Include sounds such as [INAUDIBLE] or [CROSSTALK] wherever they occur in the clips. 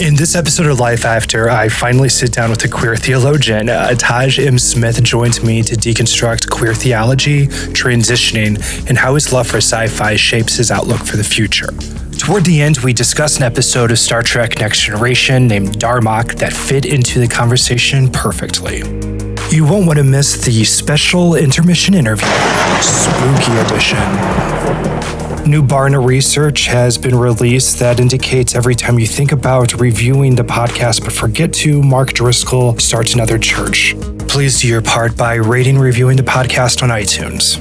In this episode of Life After, I finally sit down with a queer theologian. Uh, Taj M. Smith joins me to deconstruct queer theology, transitioning, and how his love for sci fi shapes his outlook for the future. Toward the end, we discuss an episode of Star Trek Next Generation named Darmok that fit into the conversation perfectly. You won't want to miss the special intermission interview, Spooky Edition. New Barna research has been released that indicates every time you think about reviewing the podcast but forget to, Mark Driscoll starts another church. Please do your part by rating reviewing the podcast on iTunes.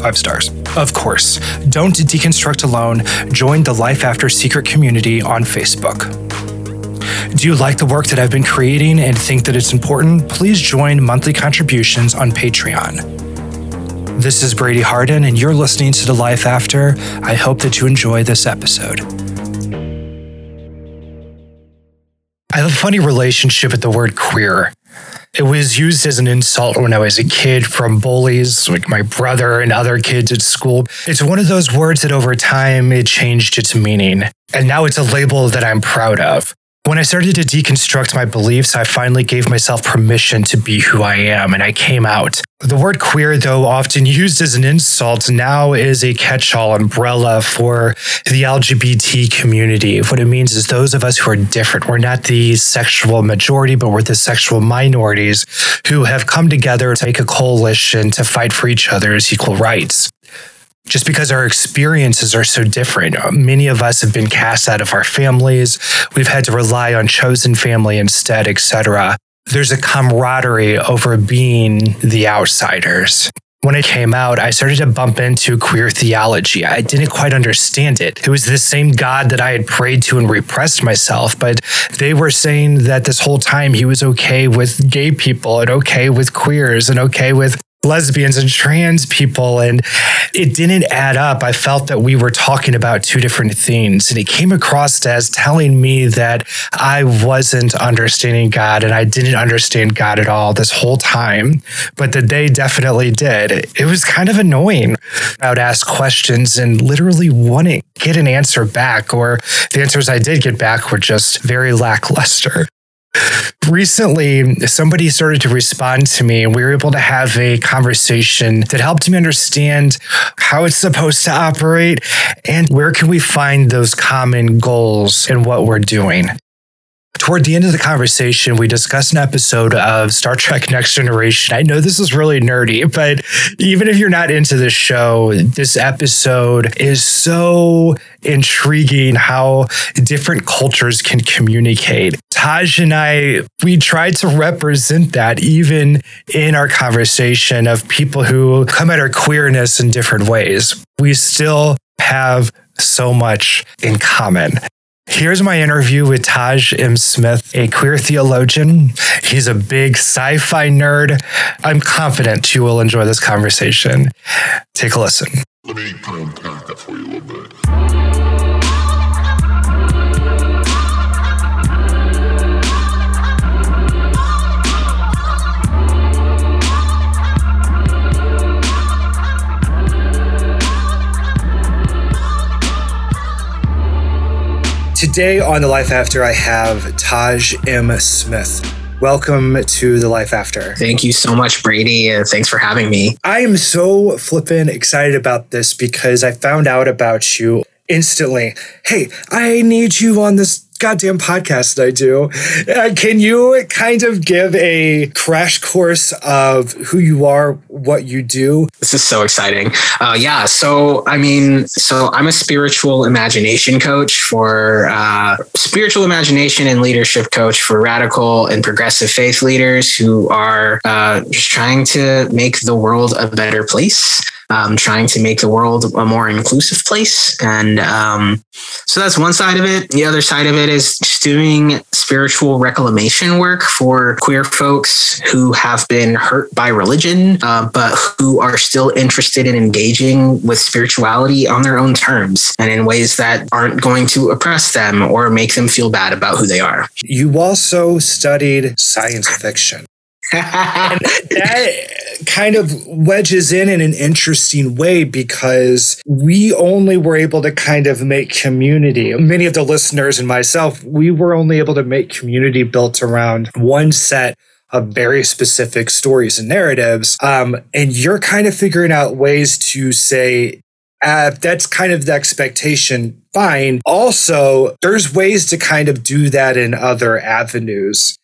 Five stars. Of course, don't deconstruct alone. Join the Life After Secret community on Facebook. Do you like the work that I've been creating and think that it's important? Please join monthly contributions on Patreon. This is Brady Harden, and you're listening to The Life After. I hope that you enjoy this episode. I have a funny relationship with the word queer. It was used as an insult when I was a kid from bullies, like my brother and other kids at school. It's one of those words that over time it changed its meaning. And now it's a label that I'm proud of. When I started to deconstruct my beliefs, I finally gave myself permission to be who I am and I came out. The word queer, though often used as an insult, now is a catch all umbrella for the LGBT community. What it means is those of us who are different. We're not the sexual majority, but we're the sexual minorities who have come together to make a coalition to fight for each other's equal rights just because our experiences are so different. Many of us have been cast out of our families. We've had to rely on chosen family instead, etc. There's a camaraderie over being the outsiders. When I came out, I started to bump into queer theology. I didn't quite understand it. It was the same God that I had prayed to and repressed myself, but they were saying that this whole time he was okay with gay people and okay with queers and okay with lesbians and trans people. And it didn't add up. I felt that we were talking about two different things. And it came across as telling me that I wasn't understanding God and I didn't understand God at all this whole time, but that they definitely did. It was kind of annoying. I would ask questions and literally wanting get an answer back, or the answers I did get back were just very lackluster recently somebody started to respond to me and we were able to have a conversation that helped me understand how it's supposed to operate and where can we find those common goals in what we're doing Toward the end of the conversation, we discussed an episode of Star Trek Next Generation. I know this is really nerdy, but even if you're not into this show, this episode is so intriguing how different cultures can communicate. Taj and I, we tried to represent that even in our conversation of people who come at our queerness in different ways. We still have so much in common. Here's my interview with Taj M. Smith, a queer theologian. He's a big sci fi nerd. I'm confident you will enjoy this conversation. Take a listen. Let me unpack that for you a little bit. Today on The Life After, I have Taj M. Smith. Welcome to The Life After. Thank you so much, Brady. and thanks for having me. I am so flippin' excited about this because I found out about you instantly. Hey, I need you on this goddamn podcast that I do. Uh, can you kind of give a crash course of who you are, what you do? This is so exciting. Uh, yeah. So, I mean, so I'm a spiritual imagination coach for uh, spiritual imagination and leadership coach for radical and progressive faith leaders who are uh, just trying to make the world a better place um, trying to make the world a more inclusive place. And um, so that's one side of it. The other side of it is just doing spiritual reclamation work for queer folks who have been hurt by religion, uh, but who are still interested in engaging with spirituality on their own terms and in ways that aren't going to oppress them or make them feel bad about who they are. You also studied science fiction. [LAUGHS] that, kind of wedges in in an interesting way because we only were able to kind of make community. Many of the listeners and myself, we were only able to make community built around one set of very specific stories and narratives. Um, and you're kind of figuring out ways to say, uh, that's kind of the expectation. Fine. Also, there's ways to kind of do that in other avenues.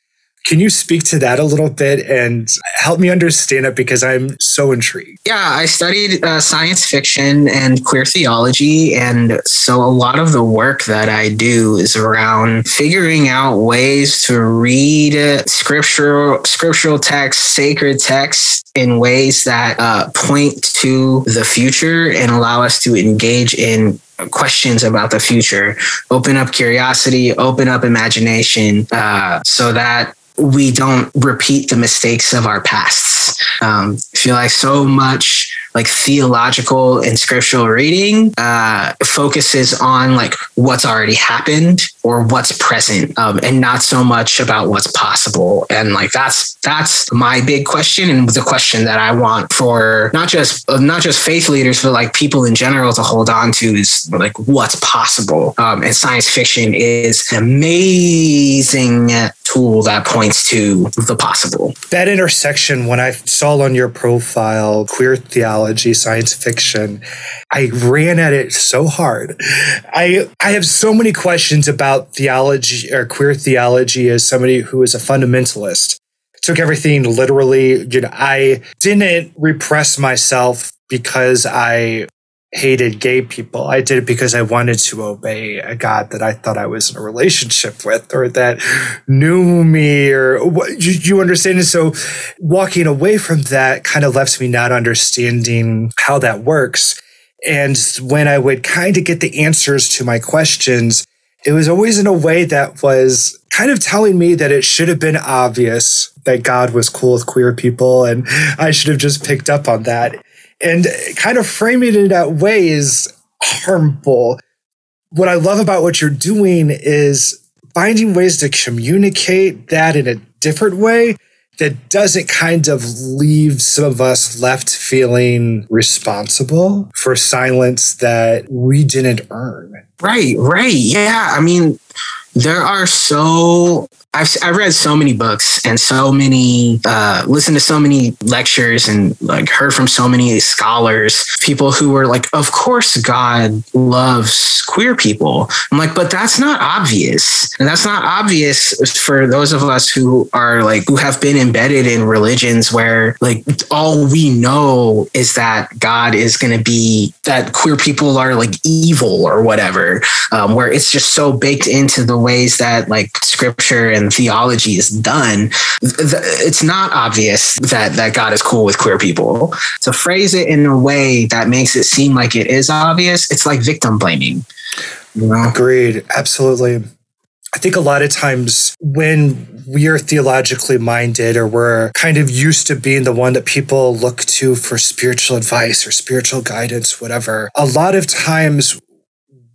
Can you speak to that a little bit and help me understand it because I'm so intrigued? Yeah, I studied uh, science fiction and queer theology. And so a lot of the work that I do is around figuring out ways to read scriptural, scriptural texts, sacred texts in ways that uh, point to the future and allow us to engage in questions about the future, open up curiosity, open up imagination, uh, so that we don't repeat the mistakes of our pasts. Um, I feel like so much like theological and scriptural reading uh, focuses on like what's already happened or what's present um, and not so much about what's possible and like that's that's my big question and the question that i want for not just uh, not just faith leaders but like people in general to hold on to is like what's possible um, and science fiction is an amazing tool that points to the possible that intersection when i saw on your profile queer theology science fiction i ran at it so hard i i have so many questions about theology or queer theology as somebody who is a fundamentalist. Took everything literally. You know, I didn't repress myself because I hated gay people. I did it because I wanted to obey a God that I thought I was in a relationship with or that knew me or what you, you understand. And so walking away from that kind of left me not understanding how that works. And when I would kind of get the answers to my questions, it was always in a way that was kind of telling me that it should have been obvious that God was cool with queer people and I should have just picked up on that. And kind of framing it in that way is harmful. What I love about what you're doing is finding ways to communicate that in a different way that doesn't kind of leave some of us left feeling responsible for silence that we didn't earn. Right, right. Yeah. I mean, there are so I've I've read so many books and so many uh, listened to so many lectures and like heard from so many scholars, people who were like, of course God loves queer people. I'm like, but that's not obvious, and that's not obvious for those of us who are like who have been embedded in religions where like all we know is that God is going to be that queer people are like evil or whatever, um, where it's just so baked into the ways that like scripture and theology is done, it's not obvious that that God is cool with queer people. To phrase it in a way that makes it seem like it is obvious, it's like victim blaming. You know? Agreed. Absolutely. I think a lot of times when we are theologically minded or we're kind of used to being the one that people look to for spiritual advice or spiritual guidance, whatever, a lot of times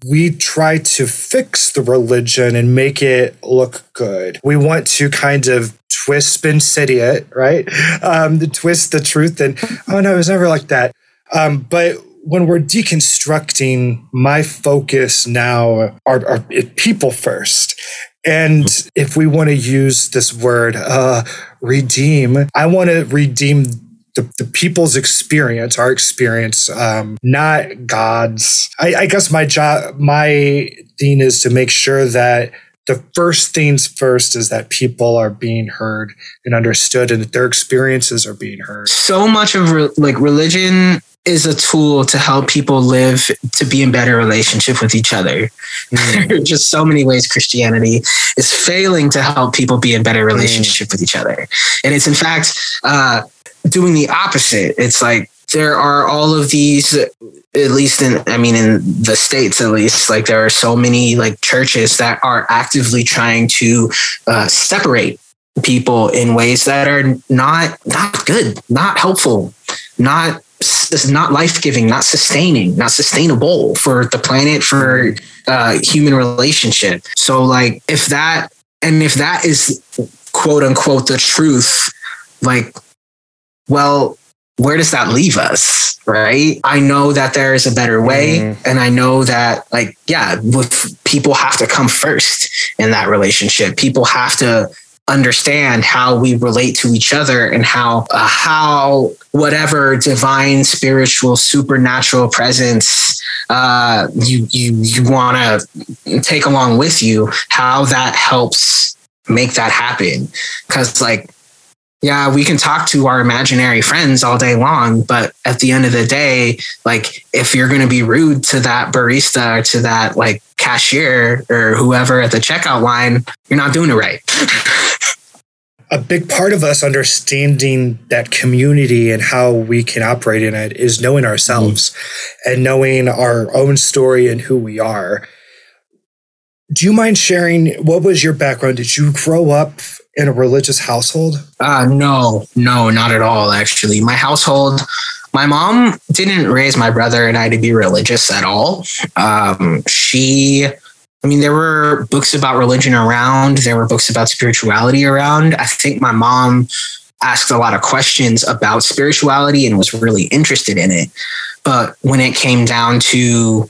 we try to fix the religion and make it look good. We want to kind of twist, spin city it, right? Um, twist the truth and, oh no, it was never like that. Um, but when we're deconstructing, my focus now are, are people first. And if we want to use this word, uh, redeem, I want to redeem the, the people's experience, our experience, um, not God's. I, I guess my job, my thing is to make sure that the first things first is that people are being heard and understood and that their experiences are being heard. So much of re- like religion is a tool to help people live to be in better relationship with each other. Mm. [LAUGHS] there are just so many ways Christianity is failing to help people be in better mm. relationship mm. with each other. And it's in fact uh, doing the opposite. It's like there are all of these at least in i mean in the states at least like there are so many like churches that are actively trying to uh, separate people in ways that are not not good not helpful not not life-giving not sustaining not sustainable for the planet for uh, human relationship so like if that and if that is quote unquote the truth like well, where does that leave us? Right. I know that there is a better way. Mm. And I know that, like, yeah, with people have to come first in that relationship. People have to understand how we relate to each other and how uh, how whatever divine spiritual supernatural presence uh, you you you want to take along with you how that helps make that happen because like yeah, we can talk to our imaginary friends all day long, but at the end of the day, like if you're going to be rude to that barista or to that like cashier or whoever at the checkout line, you're not doing it right. [LAUGHS] a big part of us understanding that community and how we can operate in it is knowing ourselves mm-hmm. and knowing our own story and who we are. Do you mind sharing what was your background? Did you grow up in a religious household? Uh, no, no, not at all, actually. My household, my mom didn't raise my brother and I to be religious at all. Um, she, I mean, there were books about religion around, there were books about spirituality around. I think my mom asked a lot of questions about spirituality and was really interested in it. But when it came down to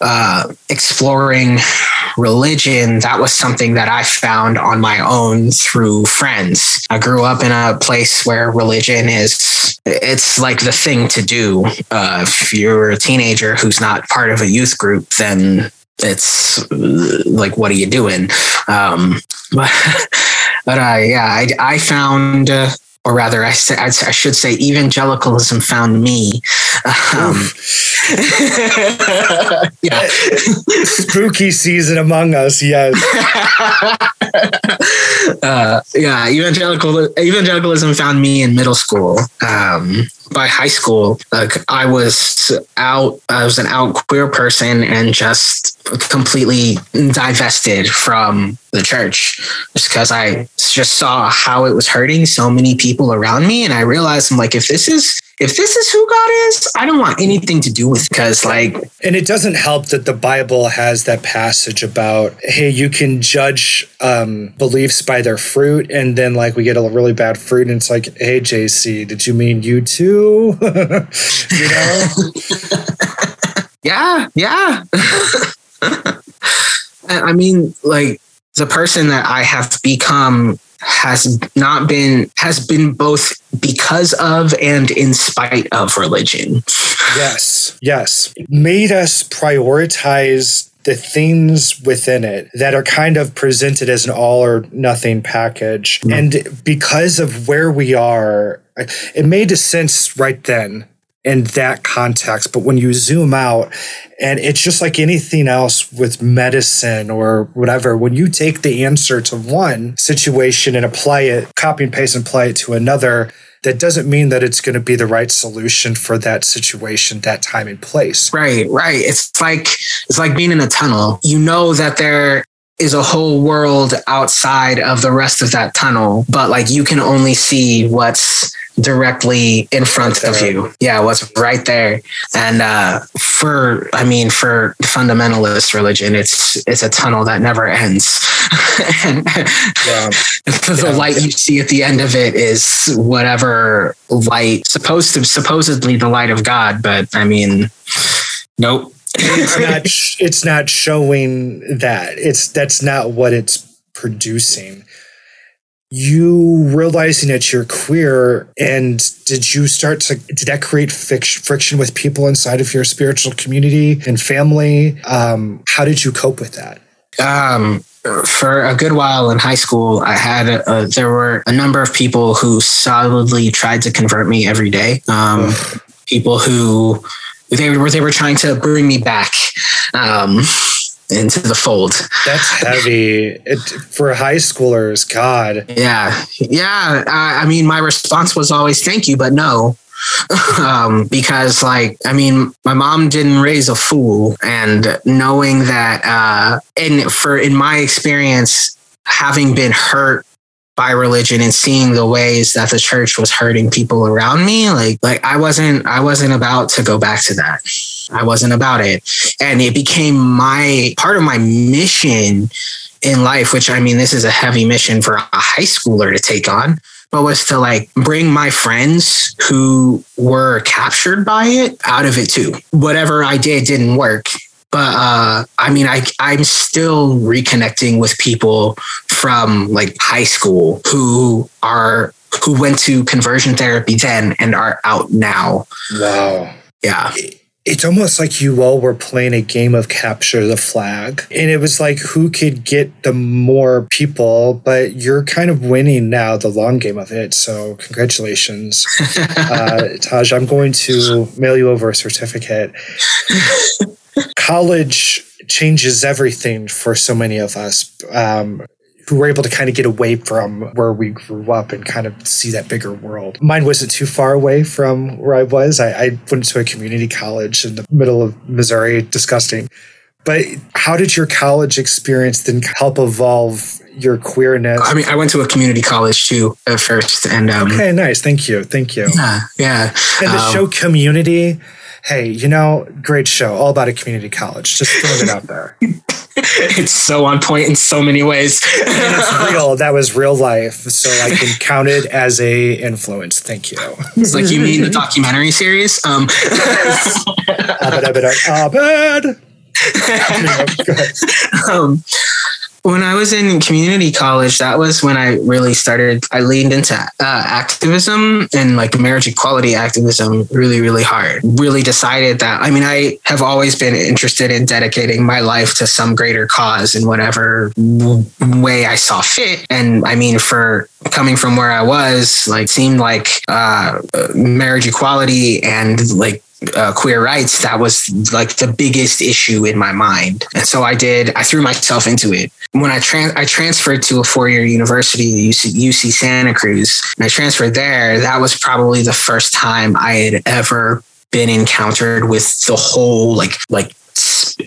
uh, exploring religion, that was something that I found on my own through friends. I grew up in a place where religion is, it's like the thing to do. Uh, if you're a teenager who's not part of a youth group, then it's like, what are you doing? Um, [LAUGHS] but, but I, yeah, I, I found, uh, or rather, I, say, I, should say, evangelicalism found me. Um, [LAUGHS] yeah, spooky season among us. Yes. [LAUGHS] uh, yeah, evangelical evangelicalism found me in middle school. Um, by high school, like I was out, I was an out queer person and just completely divested from the church just because I just saw how it was hurting so many people around me. And I realized I'm like, if this is if this is who God is, I don't want anything to do with because like and it doesn't help that the Bible has that passage about hey, you can judge um, beliefs by their fruit, and then like we get a really bad fruit, and it's like, hey, JC, did you mean you too? [LAUGHS] you know? [LAUGHS] yeah, yeah. [LAUGHS] I mean, like the person that I have become has not been has been both because of and in spite of religion. Yes, yes. Made us prioritize the things within it that are kind of presented as an all or nothing package. Mm-hmm. And because of where we are, it made a sense right then in that context. But when you zoom out, and it's just like anything else with medicine or whatever, when you take the answer to one situation and apply it, copy and paste and apply it to another, that doesn't mean that it's going to be the right solution for that situation, that time and place. Right, right. It's like it's like being in a tunnel. You know that there is a whole world outside of the rest of that tunnel, but like you can only see what's directly in front of you. Yeah, what's right there. And uh, for I mean, for fundamentalist religion, it's it's a tunnel that never ends. [LAUGHS] and yeah. [LAUGHS] the yeah. light you see at the end of it is whatever light supposed to supposedly the light of God, but I mean, nope it's [LAUGHS] not it's not showing that it's that's not what it's producing you realizing that you're queer and did you start to did that create friction with people inside of your spiritual community and family? Um, how did you cope with that? Um, for a good while in high school i had a, there were a number of people who solidly tried to convert me every day. Um, people who they were they were trying to bring me back. Um, into the fold. That's [LAUGHS] heavy it, for high schoolers. God. Yeah, yeah. I, I mean, my response was always thank you, but no. [LAUGHS] um, because like I mean, my mom didn't raise a fool, and knowing that, uh, and for in my experience, having been hurt by religion and seeing the ways that the church was hurting people around me like like I wasn't I wasn't about to go back to that. I wasn't about it. And it became my part of my mission in life, which I mean, this is a heavy mission for a high schooler to take on. but was to like bring my friends who were captured by it out of it too. Whatever I did didn't work. But uh, I mean, I I'm still reconnecting with people from like high school who are who went to conversion therapy then and are out now. Wow. Yeah it's almost like you all were playing a game of capture the flag. And it was like who could get the more people, but you're kind of winning now the long game of it. So congratulations. [LAUGHS] uh, Taj, I'm going to mail you over a certificate. [LAUGHS] College changes everything for so many of us. Um, who were able to kind of get away from where we grew up and kind of see that bigger world. Mine wasn't too far away from where I was. I, I went to a community college in the middle of Missouri, disgusting. But how did your college experience then help evolve your queerness? I mean, I went to a community college too at first, and um, okay, nice, thank you, thank you. Yeah, yeah. And the um, show Community, hey, you know, great show, all about a community college. Just throwing it out there. [LAUGHS] it's so on point in so many ways. it's [LAUGHS] real. That was real life. So I can count it as a influence. Thank you. It's like you mean the documentary series? Um [LAUGHS] Abed, Abed, Abed. um when I was in community college, that was when I really started. I leaned into uh, activism and like marriage equality activism really, really hard. Really decided that, I mean, I have always been interested in dedicating my life to some greater cause in whatever w- way I saw fit. And I mean, for coming from where I was, like, seemed like uh, marriage equality and like uh, queer rights, that was like the biggest issue in my mind. And so I did, I threw myself into it. When I, trans, I transferred to a four year university, UC, UC Santa Cruz, and I transferred there, that was probably the first time I had ever been encountered with the whole like, like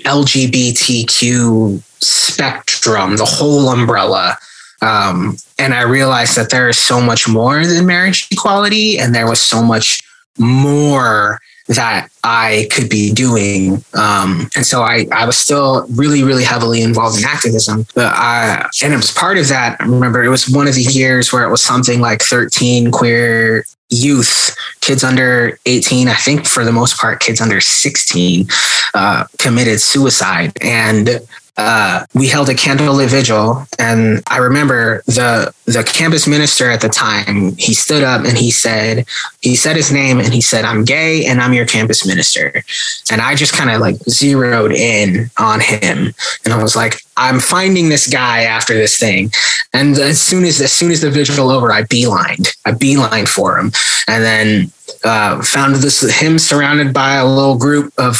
LGBTQ spectrum, the whole umbrella. Um, and I realized that there is so much more than marriage equality, and there was so much more that I could be doing. Um, and so I, I was still really, really heavily involved in activism. But I, and it was part of that. I remember it was one of the years where it was something like 13 queer youth, kids under 18, I think for the most part, kids under 16, uh, committed suicide. And uh, we held a candlelit vigil, and I remember the the campus minister at the time. He stood up and he said, he said his name, and he said, "I'm gay, and I'm your campus minister." And I just kind of like zeroed in on him, and I was like, "I'm finding this guy after this thing." And as soon as as soon as the vigil over, I beelined, I beelined for him, and then uh, found this him surrounded by a little group of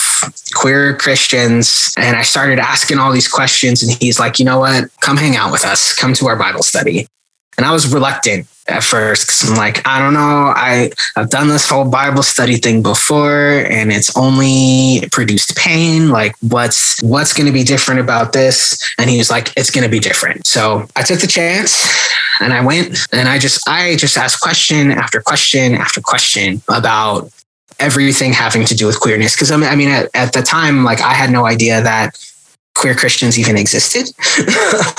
queer Christians, and I started asking all these questions. And he's like, "You know what? Come hang out with us. Come to our Bible study." And I was reluctant at first because I'm like, I don't know. I I've done this whole Bible study thing before, and it's only produced pain. Like, what's what's going to be different about this? And he was like, it's going to be different. So I took the chance, and I went, and I just I just asked question after question after question about everything having to do with queerness. Because I mean, I mean, at, at the time, like I had no idea that queer Christians even existed.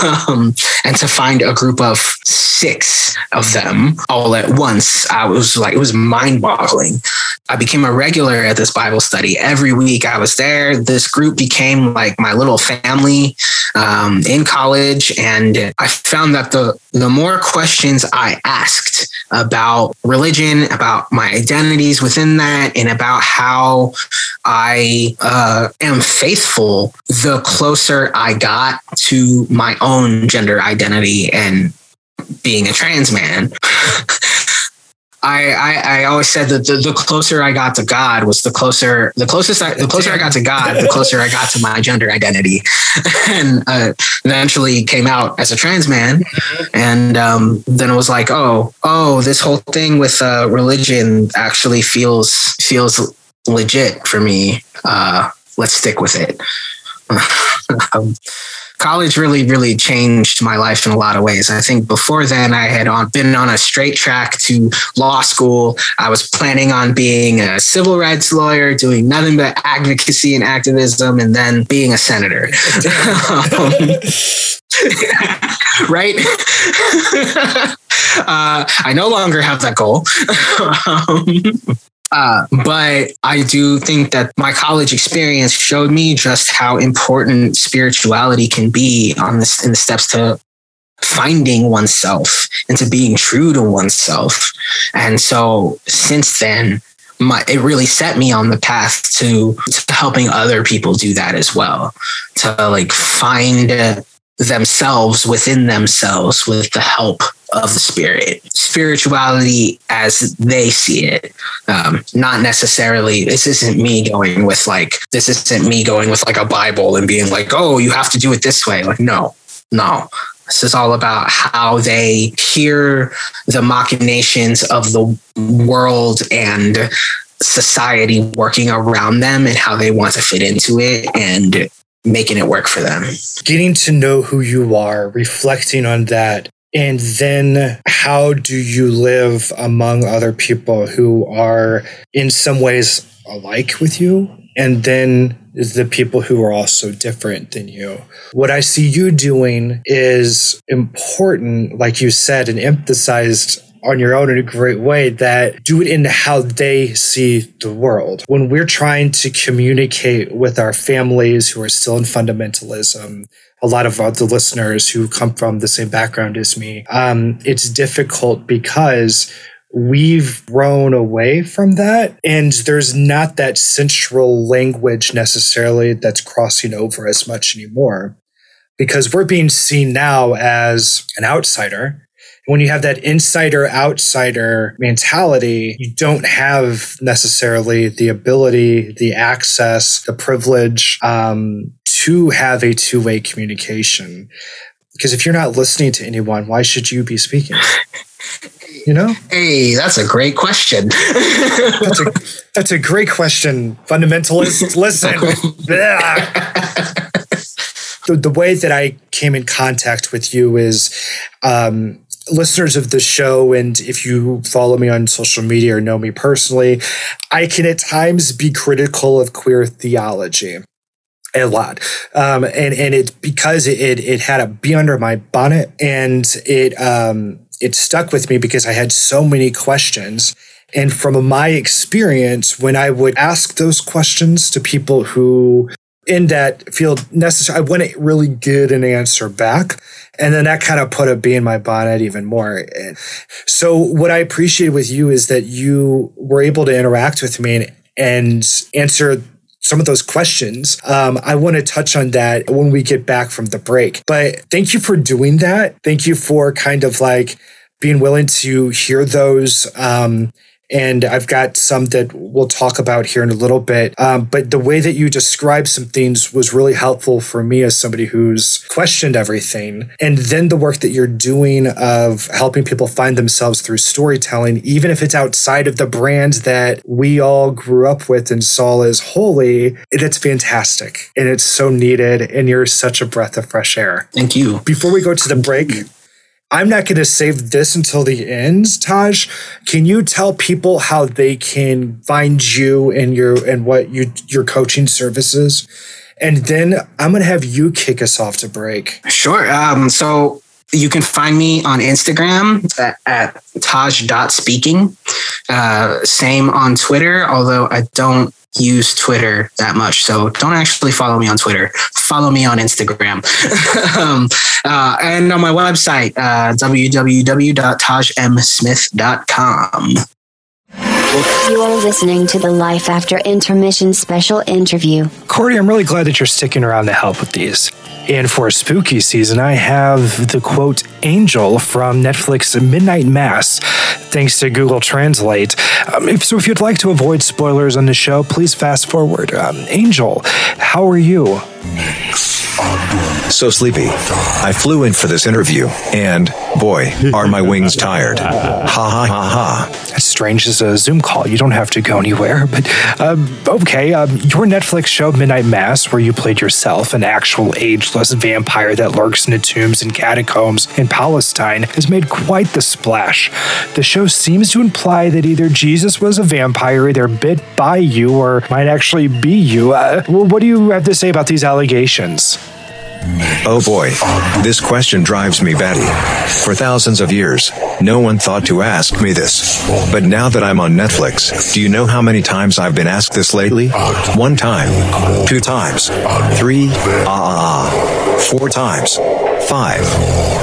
[LAUGHS] um, and to find a group of six of them all at once, I was like, it was mind boggling. I became a regular at this Bible study. Every week I was there. This group became like my little family um, in college. And I found that the, the more questions I asked about religion, about my identities within that, and about how I uh, am faithful, the closer I got to my own gender identity and being a trans man. [LAUGHS] I, I, I always said that the, the closer I got to God was the closer the closest I, the closer I got to God the closer I got to my gender identity, [LAUGHS] and uh, eventually came out as a trans man, and um, then it was like oh oh this whole thing with uh, religion actually feels feels legit for me. Uh, let's stick with it. [LAUGHS] um, college really, really changed my life in a lot of ways. I think before then, I had on, been on a straight track to law school. I was planning on being a civil rights lawyer, doing nothing but advocacy and activism, and then being a senator. [LAUGHS] [LAUGHS] um, right? uh, I no longer have that goal. um, uh, but I do think that my college experience showed me just how important spirituality can be on this in the steps to finding oneself and to being true to oneself. And so since then, my, it really set me on the path to, to helping other people do that as well, to like find themselves within themselves with the help of the spirit spirituality as they see it. Um, not necessarily this isn't me going with like this isn't me going with like a bible and being like oh you have to do it this way. Like no no. This is all about how they hear the machinations of the world and society working around them and how they want to fit into it and making it work for them. Getting to know who you are, reflecting on that, and then how do you live among other people who are in some ways alike with you? And then the people who are also different than you. What I see you doing is important, like you said, and emphasized on your own in a great way that do it into how they see the world. When we're trying to communicate with our families who are still in fundamentalism, a lot of the listeners who come from the same background as me, um, it's difficult because we've grown away from that and there's not that central language necessarily that's crossing over as much anymore because we're being seen now as an outsider when you have that insider outsider mentality, you don't have necessarily the ability, the access, the privilege um, to have a two way communication. Because if you're not listening to anyone, why should you be speaking? You know? Hey, that's a great question. that's, a, that's a great question. fundamentalist. listen. [LAUGHS] the, the way that I came in contact with you is um, listeners of the show, and if you follow me on social media or know me personally, I can at times be critical of queer theology a lot. Um, and, and it's because it, it, it had a bee under my bonnet and it, um, it stuck with me because I had so many questions. And from my experience, when I would ask those questions to people who in that field necessary, I wouldn't really get an answer back. And then that kind of put a bee in my bonnet even more. So what I appreciate with you is that you were able to interact with me and, and answer some of those questions. Um, I want to touch on that when we get back from the break. But thank you for doing that. Thank you for kind of like being willing to hear those um, and I've got some that we'll talk about here in a little bit. Um, but the way that you described some things was really helpful for me as somebody who's questioned everything. And then the work that you're doing of helping people find themselves through storytelling, even if it's outside of the brand that we all grew up with and saw as holy, it's fantastic and it's so needed. And you're such a breath of fresh air. Thank you. Before we go to the break, I'm not going to save this until the end, Taj. Can you tell people how they can find you and your and what you your coaching services? And then I'm going to have you kick us off to break. Sure. Um, so you can find me on Instagram at, at taj.speaking. Uh, same on Twitter, although I don't use Twitter that much. So don't actually follow me on Twitter. Follow me on Instagram. [LAUGHS] um, uh, and on my website, uh, www.tajmsmith.com. You are listening to the Life After Intermission special interview. Cordy, I'm really glad that you're sticking around to help with these. And for a spooky season, I have the quote angel from Netflix Midnight Mass, thanks to Google Translate. Um, if, so, if you'd like to avoid spoilers on the show, please fast forward. Um, angel, how are you? So sleepy. I flew in for this interview, and boy, are my wings tired. Ha ha ha ha. As strange as a Zoom call, you don't have to go anywhere. But um, okay, um, your Netflix show Midnight Mass, where you played yourself, an actual ageless vampire that lurks in the tombs and catacombs in Palestine, has made quite the splash. The show seems to imply that either Jesus was a vampire, either bit by you, or might actually be you. Uh, what do you have to say about these allegations? Oh boy. This question drives me batty. For thousands of years, no one thought to ask me this. But now that I'm on Netflix, do you know how many times I've been asked this lately? One time. Two times. Three. Ah, ah, ah. Four times. Five.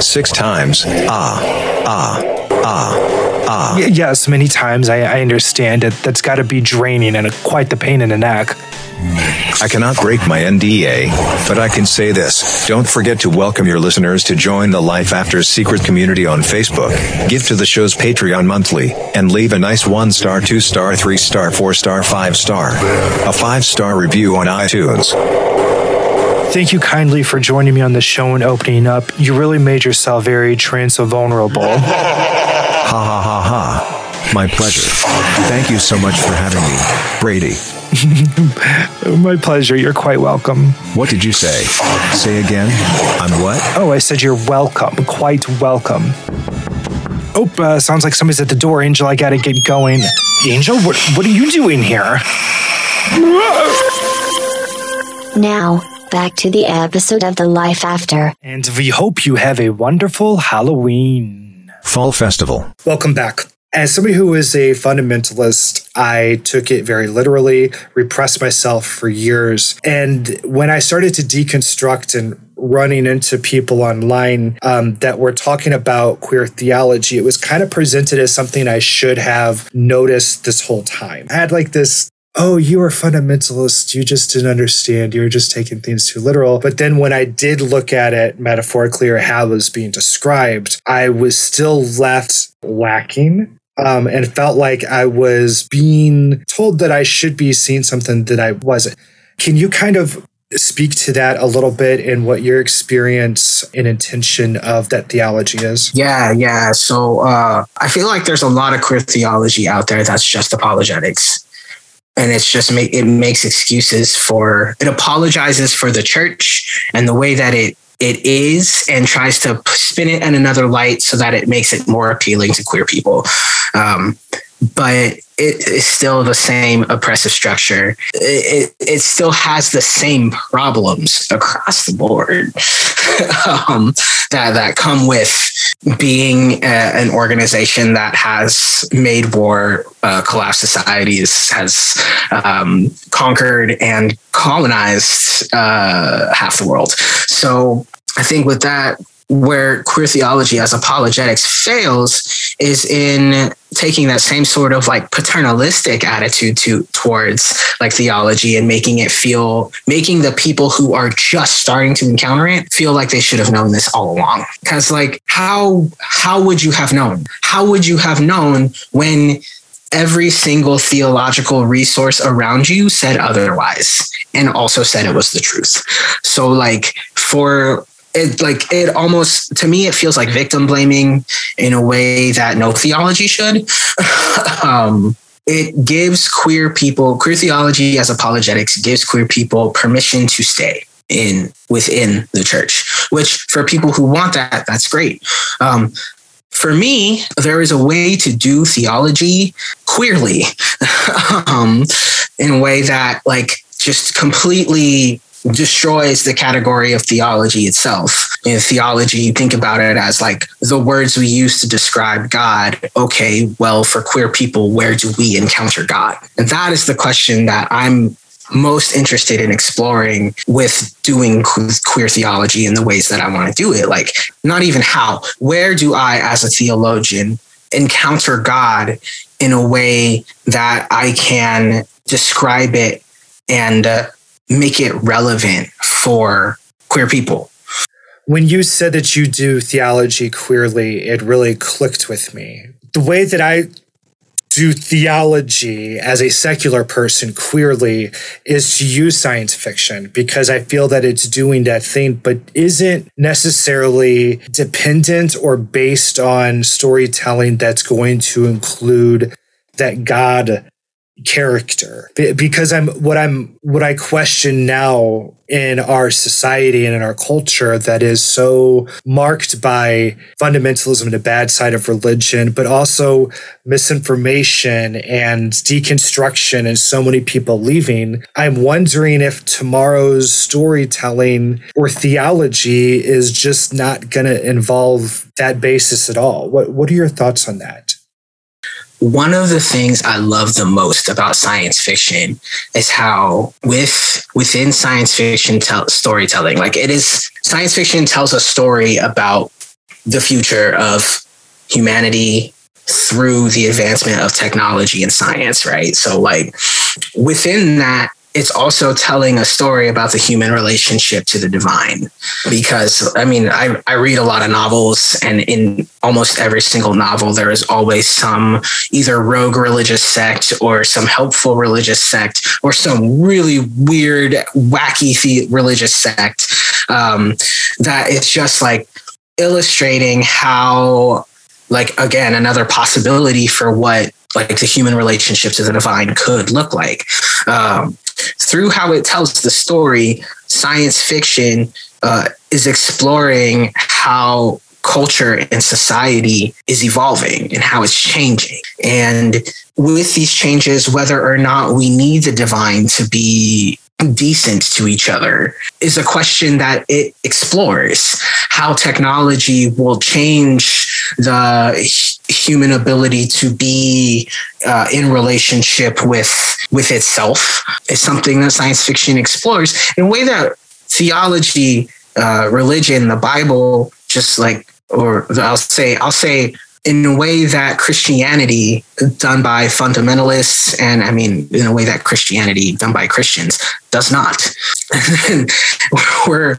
Six times. Ah. Ah. Ah. Ah. Y- yes, many times. I, I understand it. That's got to be draining and a, quite the pain in the neck. I cannot break my NDA, but I can say this. Don't forget to welcome your listeners to join the Life After Secret community on Facebook. Give to the show's Patreon monthly and leave a nice one star, two star, three star, four star, five star, a five star review on iTunes. Thank you kindly for joining me on the show and opening up. You really made yourself very trans vulnerable. [LAUGHS] Ha ha ha ha. My pleasure. Thank you so much for having me, Brady. [LAUGHS] My pleasure. You're quite welcome. What did you say? Say again. I'm what? Oh, I said you're welcome. Quite welcome. Oh, uh, sounds like somebody's at the door. Angel, I gotta get going. Angel, what, what are you doing here? Now, back to the episode of The Life After. And we hope you have a wonderful Halloween. Fall Festival. Welcome back. As somebody who is a fundamentalist, I took it very literally, repressed myself for years. And when I started to deconstruct and running into people online um, that were talking about queer theology, it was kind of presented as something I should have noticed this whole time. I had like this oh, you are fundamentalist. You just didn't understand. You were just taking things too literal. But then when I did look at it metaphorically or how it was being described, I was still left lacking. Um, and felt like I was being told that I should be seeing something that I wasn't. Can you kind of speak to that a little bit and what your experience and intention of that theology is? Yeah, yeah. So uh, I feel like there's a lot of queer theology out there that's just apologetics and it's just make it makes excuses for it apologizes for the church and the way that it it is and tries to spin it in another light so that it makes it more appealing to queer people. Um, but it is still the same oppressive structure. It, it, it still has the same problems across the board [LAUGHS] um, that that come with being a, an organization that has made war, uh, collapsed societies, has um, conquered and colonized uh, half the world. So I think with that, where queer theology as apologetics fails is in taking that same sort of like paternalistic attitude to towards like theology and making it feel making the people who are just starting to encounter it feel like they should have known this all along. Because like how how would you have known? How would you have known when every single theological resource around you said otherwise and also said it was the truth? So like for it like it almost to me it feels like victim blaming in a way that no theology should. [LAUGHS] Um, it gives queer people queer theology as apologetics gives queer people permission to stay in within the church which for people who want that that's great. Um, for me, there is a way to do theology queerly [LAUGHS] um, in a way that, like, just completely destroys the category of theology itself. In theology, you think about it as like the words we use to describe God. Okay, well, for queer people, where do we encounter God? And that is the question that I'm most interested in exploring with doing queer theology in the ways that I want to do it. Like, not even how, where do I, as a theologian, encounter God in a way that I can describe it and uh, make it relevant for queer people. When you said that you do theology queerly, it really clicked with me. The way that I do theology as a secular person queerly is to use science fiction because I feel that it's doing that thing, but isn't necessarily dependent or based on storytelling that's going to include that God character because I'm what I'm what I question now in our society and in our culture that is so marked by fundamentalism and the bad side of religion, but also misinformation and deconstruction and so many people leaving. I'm wondering if tomorrow's storytelling or theology is just not going to involve that basis at all. What what are your thoughts on that? One of the things I love the most about science fiction is how with within science fiction tell, storytelling, like it is science fiction tells a story about the future of humanity through the advancement of technology and science, right? So like within that it's also telling a story about the human relationship to the divine. Because I mean, I, I read a lot of novels, and in almost every single novel, there is always some either rogue religious sect or some helpful religious sect or some really weird, wacky religious sect um, that it's just like illustrating how like again another possibility for what like the human relationship to the divine could look like um, through how it tells the story, science fiction uh, is exploring how culture and society is evolving and how it's changing. And with these changes, whether or not we need the divine to be decent to each other is a question that it explores how technology will change the human ability to be uh, in relationship with with itself is something that science fiction explores in a way that theology uh, religion the bible just like or i'll say i'll say in a way that Christianity done by fundamentalists, and I mean, in a way that Christianity done by Christians does not. [LAUGHS] we're,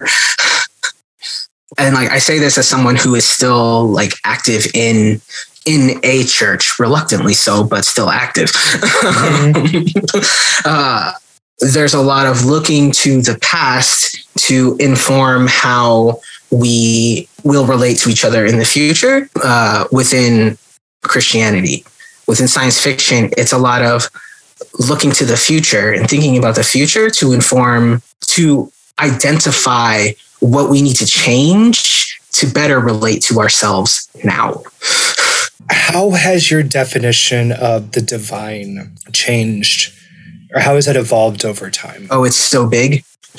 and like I say this as someone who is still like active in in a church, reluctantly so, but still active. Mm-hmm. [LAUGHS] uh, there's a lot of looking to the past to inform how we will relate to each other in the future uh, within Christianity. Within science fiction, it's a lot of looking to the future and thinking about the future to inform, to identify what we need to change to better relate to ourselves now. How has your definition of the divine changed? Or how has it evolved over time? Oh, it's so big. [LAUGHS]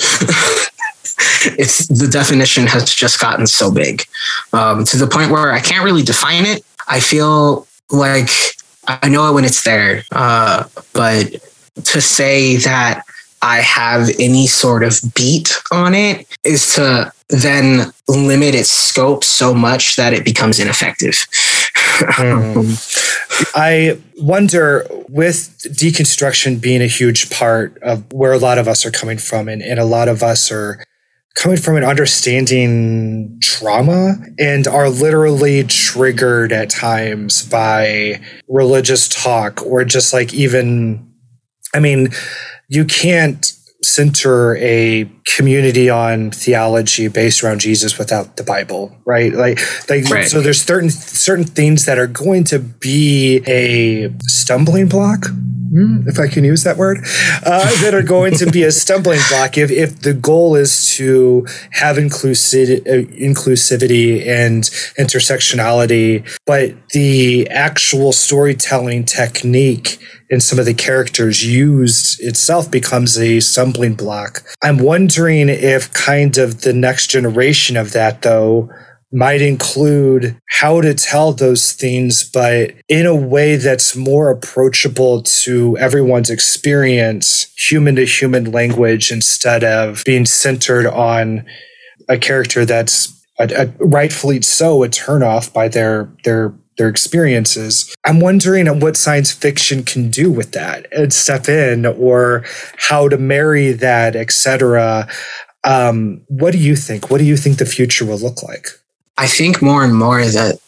it's the definition has just gotten so big um, to the point where I can't really define it. I feel like I know it when it's there, uh, but to say that I have any sort of beat on it is to then limit its scope so much that it becomes ineffective. mm. I wonder, with deconstruction being a huge part of where a lot of us are coming from, and, and a lot of us are coming from an understanding trauma and are literally triggered at times by religious talk or just like even I mean, you can't center a community on theology based around Jesus without the Bible, right? Like, like right. so there's certain certain things that are going to be a stumbling block Hmm, if I can use that word, uh, that are going to be a [LAUGHS] stumbling block if, if the goal is to have inclusive, uh, inclusivity and intersectionality, but the actual storytelling technique and some of the characters used itself becomes a stumbling block. I'm wondering if kind of the next generation of that, though, might include how to tell those things, but in a way that's more approachable to everyone's experience, human to human language, instead of being centered on a character that's a, a rightfully so a turnoff by their their their experiences. I'm wondering what science fiction can do with that and step in or how to marry that, etc. Um, what do you think? What do you think the future will look like? I think more and more that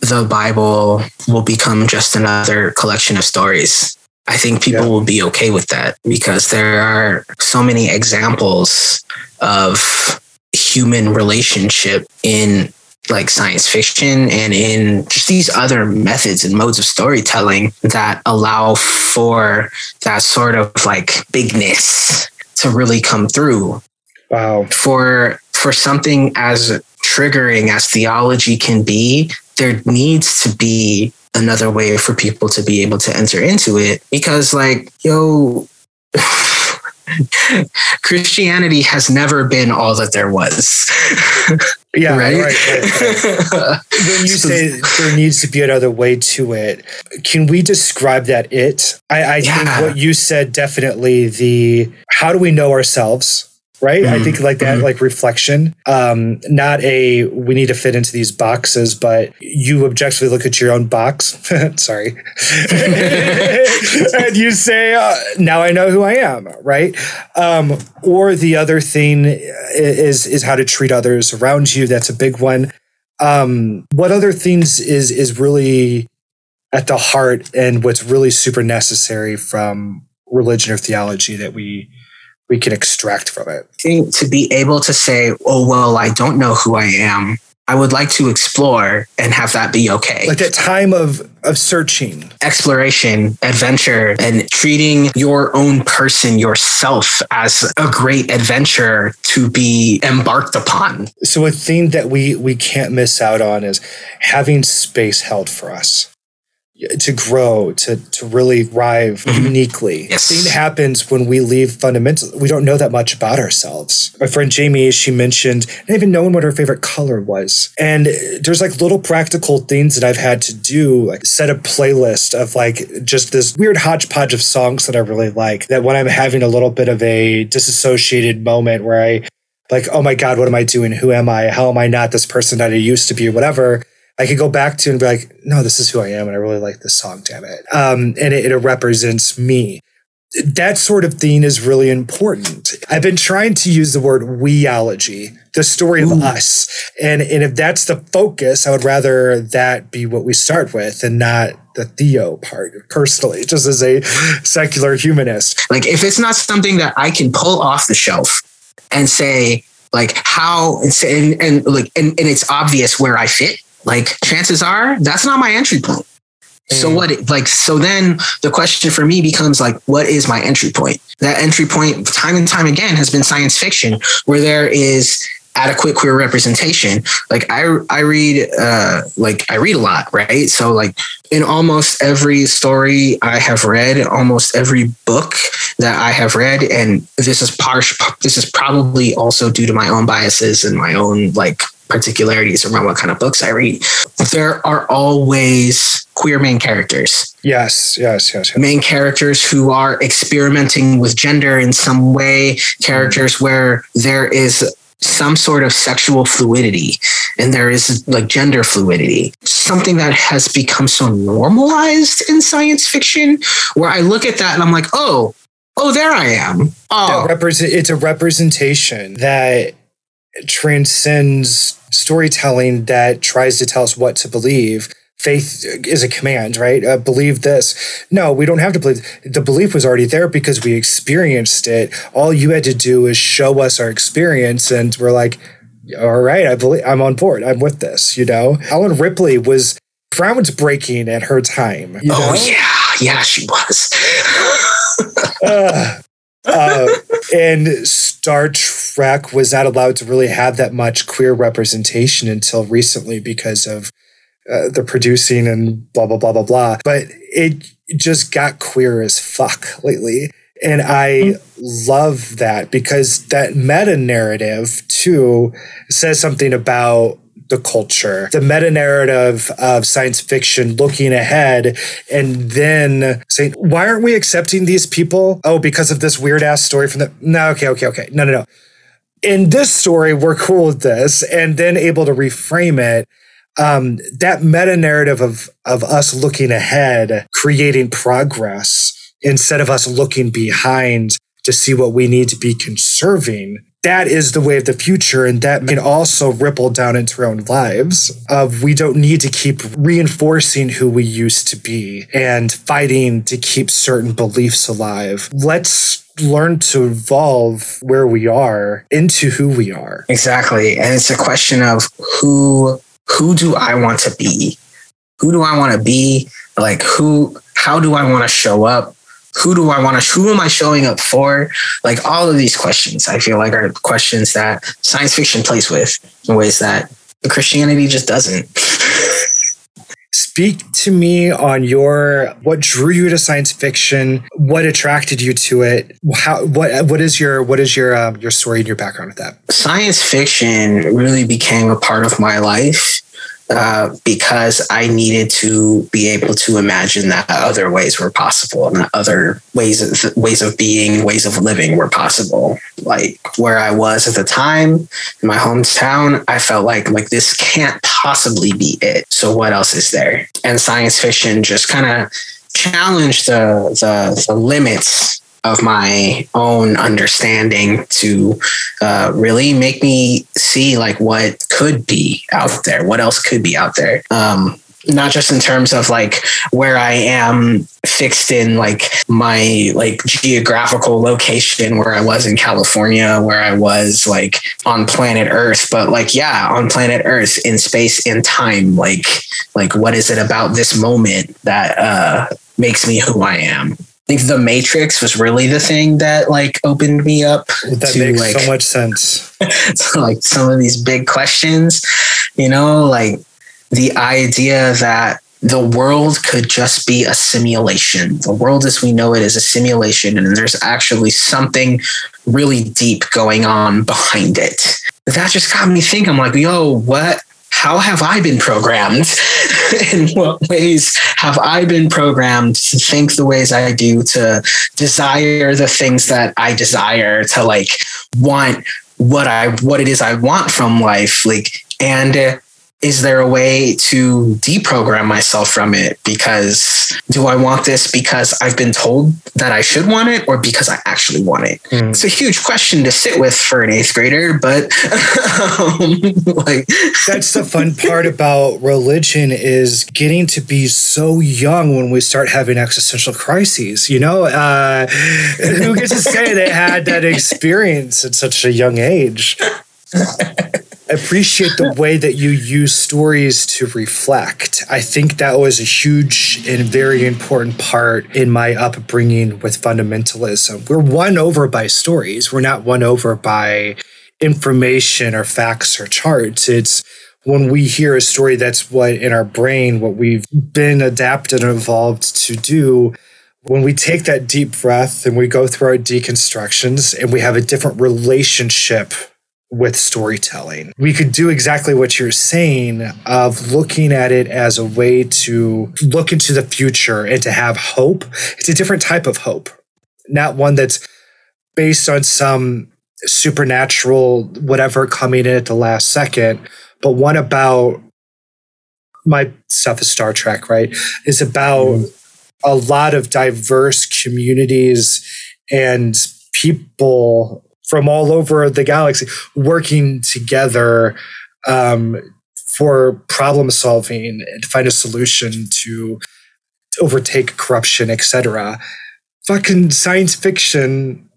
the Bible will become just another collection of stories. I think people yeah. will be okay with that because there are so many examples of human relationship in like science fiction and in just these other methods and modes of storytelling that allow for that sort of like bigness to really come through. Wow. For for something as triggering as theology can be, there needs to be another way for people to be able to enter into it because like yo Christianity has never been all that there was. yeah, right. right, right, right. [LAUGHS] when you say there needs to be another way to it, can we describe that it? I, I yeah. think what you said definitely the how do we know ourselves? Right? Mm-hmm. I think like that, mm-hmm. like reflection, um, not a we need to fit into these boxes, but you objectively look at your own box. [LAUGHS] Sorry, [LAUGHS] and you say, uh, "Now I know who I am," right? Um, or the other thing is is how to treat others around you. That's a big one. Um, what other things is is really at the heart and what's really super necessary from religion or theology that we we can extract from it. To be able to say, oh, well, I don't know who I am. I would like to explore and have that be okay. Like that time of of searching, exploration, adventure, and treating your own person, yourself, as a great adventure to be embarked upon. So a thing that we we can't miss out on is having space held for us to grow, to to really thrive mm-hmm. uniquely. Yes. Thing happens when we leave fundamental. We don't know that much about ourselves. My friend Jamie, she mentioned, not even knowing what her favorite color was. And there's like little practical things that I've had to do, like set a playlist of like just this weird hodgepodge of songs that I really like. That when I'm having a little bit of a disassociated moment where I like, oh my God, what am I doing? Who am I? How am I not this person that I used to be? Whatever I could go back to and be like, no, this is who I am, and I really like this song, damn it. Um, and it, it represents me. That sort of thing is really important. I've been trying to use the word weology, the story Ooh. of us. And, and if that's the focus, I would rather that be what we start with and not the theo part personally, just as a secular humanist. Like if it's not something that I can pull off the shelf and say, like how and, and, and like and, and it's obvious where I fit like chances are that's not my entry point. So mm. what like so then the question for me becomes like what is my entry point? That entry point time and time again has been science fiction where there is adequate queer representation. Like I I read uh like I read a lot, right? So like in almost every story I have read, almost every book that I have read, and this is partial this is probably also due to my own biases and my own like particularities around what kind of books I read. There are always queer main characters. Yes, yes, yes, yes. Main characters who are experimenting with gender in some way, characters where there is some sort of sexual fluidity and there is like gender fluidity something that has become so normalized in science fiction where i look at that and i'm like oh oh there i am oh represent, it's a representation that transcends storytelling that tries to tell us what to believe. Faith is a command, right? Uh, believe this. No, we don't have to believe. The belief was already there because we experienced it. All you had to do is show us our experience, and we're like, all right, I believe I'm on board. I'm with this. You know, Ellen Ripley was groundbreaking at her time. You oh, know? Oh yeah, yeah, she was. [LAUGHS] uh, uh, and Star Trek was not allowed to really have that much queer representation until recently because of uh, the producing and blah blah blah blah blah. But it just got queer as fuck lately. And I love that because that meta narrative too says something about the culture, the meta narrative of science fiction looking ahead and then saying, why aren't we accepting these people? Oh, because of this weird ass story from the. No, okay, okay, okay. No, no, no. In this story, we're cool with this, and then able to reframe it. Um, that meta narrative of of us looking ahead, creating progress instead of us looking behind to see what we need to be conserving that is the way of the future and that can also ripple down into our own lives of we don't need to keep reinforcing who we used to be and fighting to keep certain beliefs alive let's learn to evolve where we are into who we are exactly and it's a question of who who do I want to be? Who do I want to be? Like who how do I want to show up? Who do I want to who am I showing up for? Like all of these questions I feel like are questions that science fiction plays with in ways that Christianity just doesn't. Speak to me on your what drew you to science fiction, what attracted you to it, how what what is your what is your uh, your story and your background with that? Science fiction really became a part of my life uh, because I needed to be able to imagine that other ways were possible and that other ways of ways of being, ways of living were possible. Like where I was at the time in my hometown, I felt like like this can't possibly be it. So what else is there? And science fiction just kind of challenged the, the the limits of my own understanding to uh, really make me see like what could be out there, what else could be out there. Um, not just in terms of like where I am fixed in like my like geographical location where I was in California, where I was like on planet Earth, but like yeah, on planet Earth in space and time, like like what is it about this moment that uh makes me who I am? Think the Matrix was really the thing that like opened me up that to makes like so much sense. [LAUGHS] to, like some of these big questions, you know, like the idea that the world could just be a simulation. The world as we know it is a simulation, and there's actually something really deep going on behind it. That just got me thinking. I'm like, yo, what how have I been programmed? [LAUGHS] In what ways have I been programmed to think the ways I do, to desire the things that I desire, to like want what I what it is I want from life, like and is there a way to deprogram myself from it? Because do I want this because I've been told that I should want it or because I actually want it? Mm. It's a huge question to sit with for an eighth grader, but [LAUGHS] um, like that's the fun [LAUGHS] part about religion is getting to be so young when we start having existential crises. You know, uh, who gets to say they had that experience at such a young age? [LAUGHS] appreciate the way that you use stories to reflect. I think that was a huge and very important part in my upbringing with fundamentalism. We're won over by stories, we're not won over by information or facts or charts. It's when we hear a story, that's what in our brain, what we've been adapted and evolved to do. When we take that deep breath and we go through our deconstructions and we have a different relationship with storytelling. We could do exactly what you're saying of looking at it as a way to look into the future and to have hope. It's a different type of hope, not one that's based on some supernatural whatever coming in at the last second, but one about my stuff is Star Trek, right? Is about mm. a lot of diverse communities and people from all over the galaxy working together um, for problem solving and to find a solution to, to overtake corruption, etc. Fucking science fiction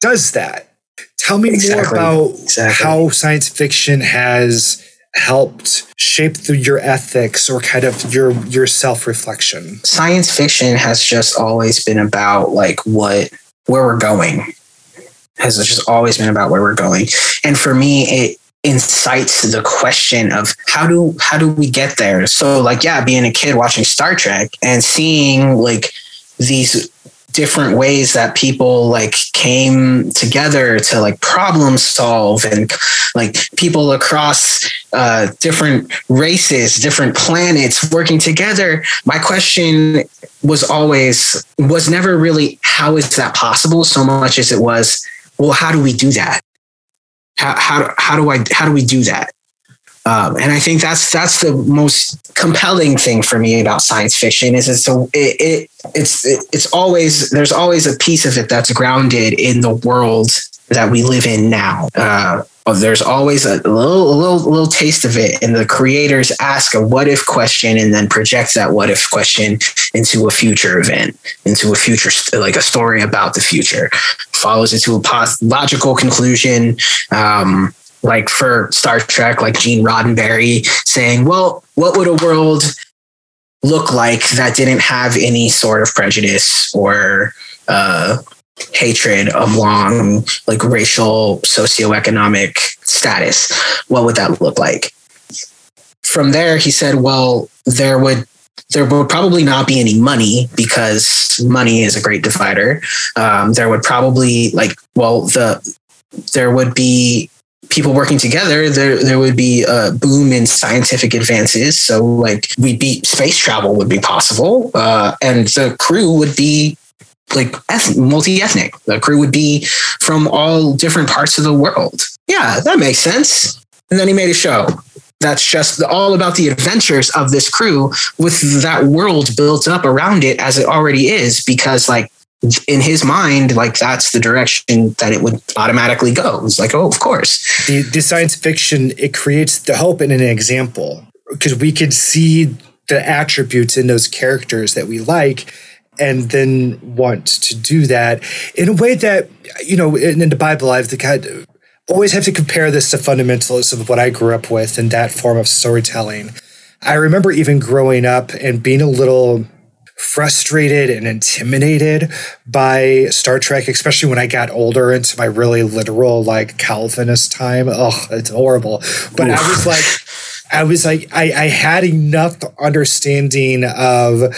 does that. Tell me exactly. more about exactly. how science fiction has helped shape the, your ethics or kind of your your self reflection. Science fiction has just always been about like what where we're going has just always been about where we're going. And for me, it incites the question of how do how do we get there? So like yeah, being a kid watching Star Trek and seeing like these different ways that people like came together to like problem solve and like people across uh, different races different planets working together my question was always was never really how is that possible so much as it was well, how do we do that? How, how, how do I, how do we do that? Um, and I think that's that's the most compelling thing for me about science fiction is it's a, it, it it's it, it's always there's always a piece of it that's grounded in the world that we live in now. Uh, There's always a little, little, little taste of it, and the creators ask a what if question and then project that what if question into a future event, into a future like a story about the future, follows into to a logical conclusion, um, like for Star Trek, like Gene Roddenberry saying, well, what would a world look like that didn't have any sort of prejudice or uh, hatred along like racial socioeconomic status what would that look like? From there he said well there would there would probably not be any money because money is a great divider. Um, there would probably like well the there would be people working together, there there would be a boom in scientific advances. So like we beat space travel would be possible, uh, and the crew would be like eth- multi-ethnic. The crew would be from all different parts of the world. Yeah, that makes sense. And then he made a show that's just all about the adventures of this crew with that world built up around it as it already is because like in his mind, like that's the direction that it would automatically go. It's like, oh, of course. The, the science fiction it creates the hope and an example because we could see the attributes in those characters that we like and then want to do that in a way that you know in, in the bible i've the kind of, always have to compare this to fundamentalism of what i grew up with and that form of storytelling i remember even growing up and being a little frustrated and intimidated by Star Trek, especially when I got older into my really literal like Calvinist time. Oh, it's horrible. But Oof. I was like, I was like, I, I had enough understanding of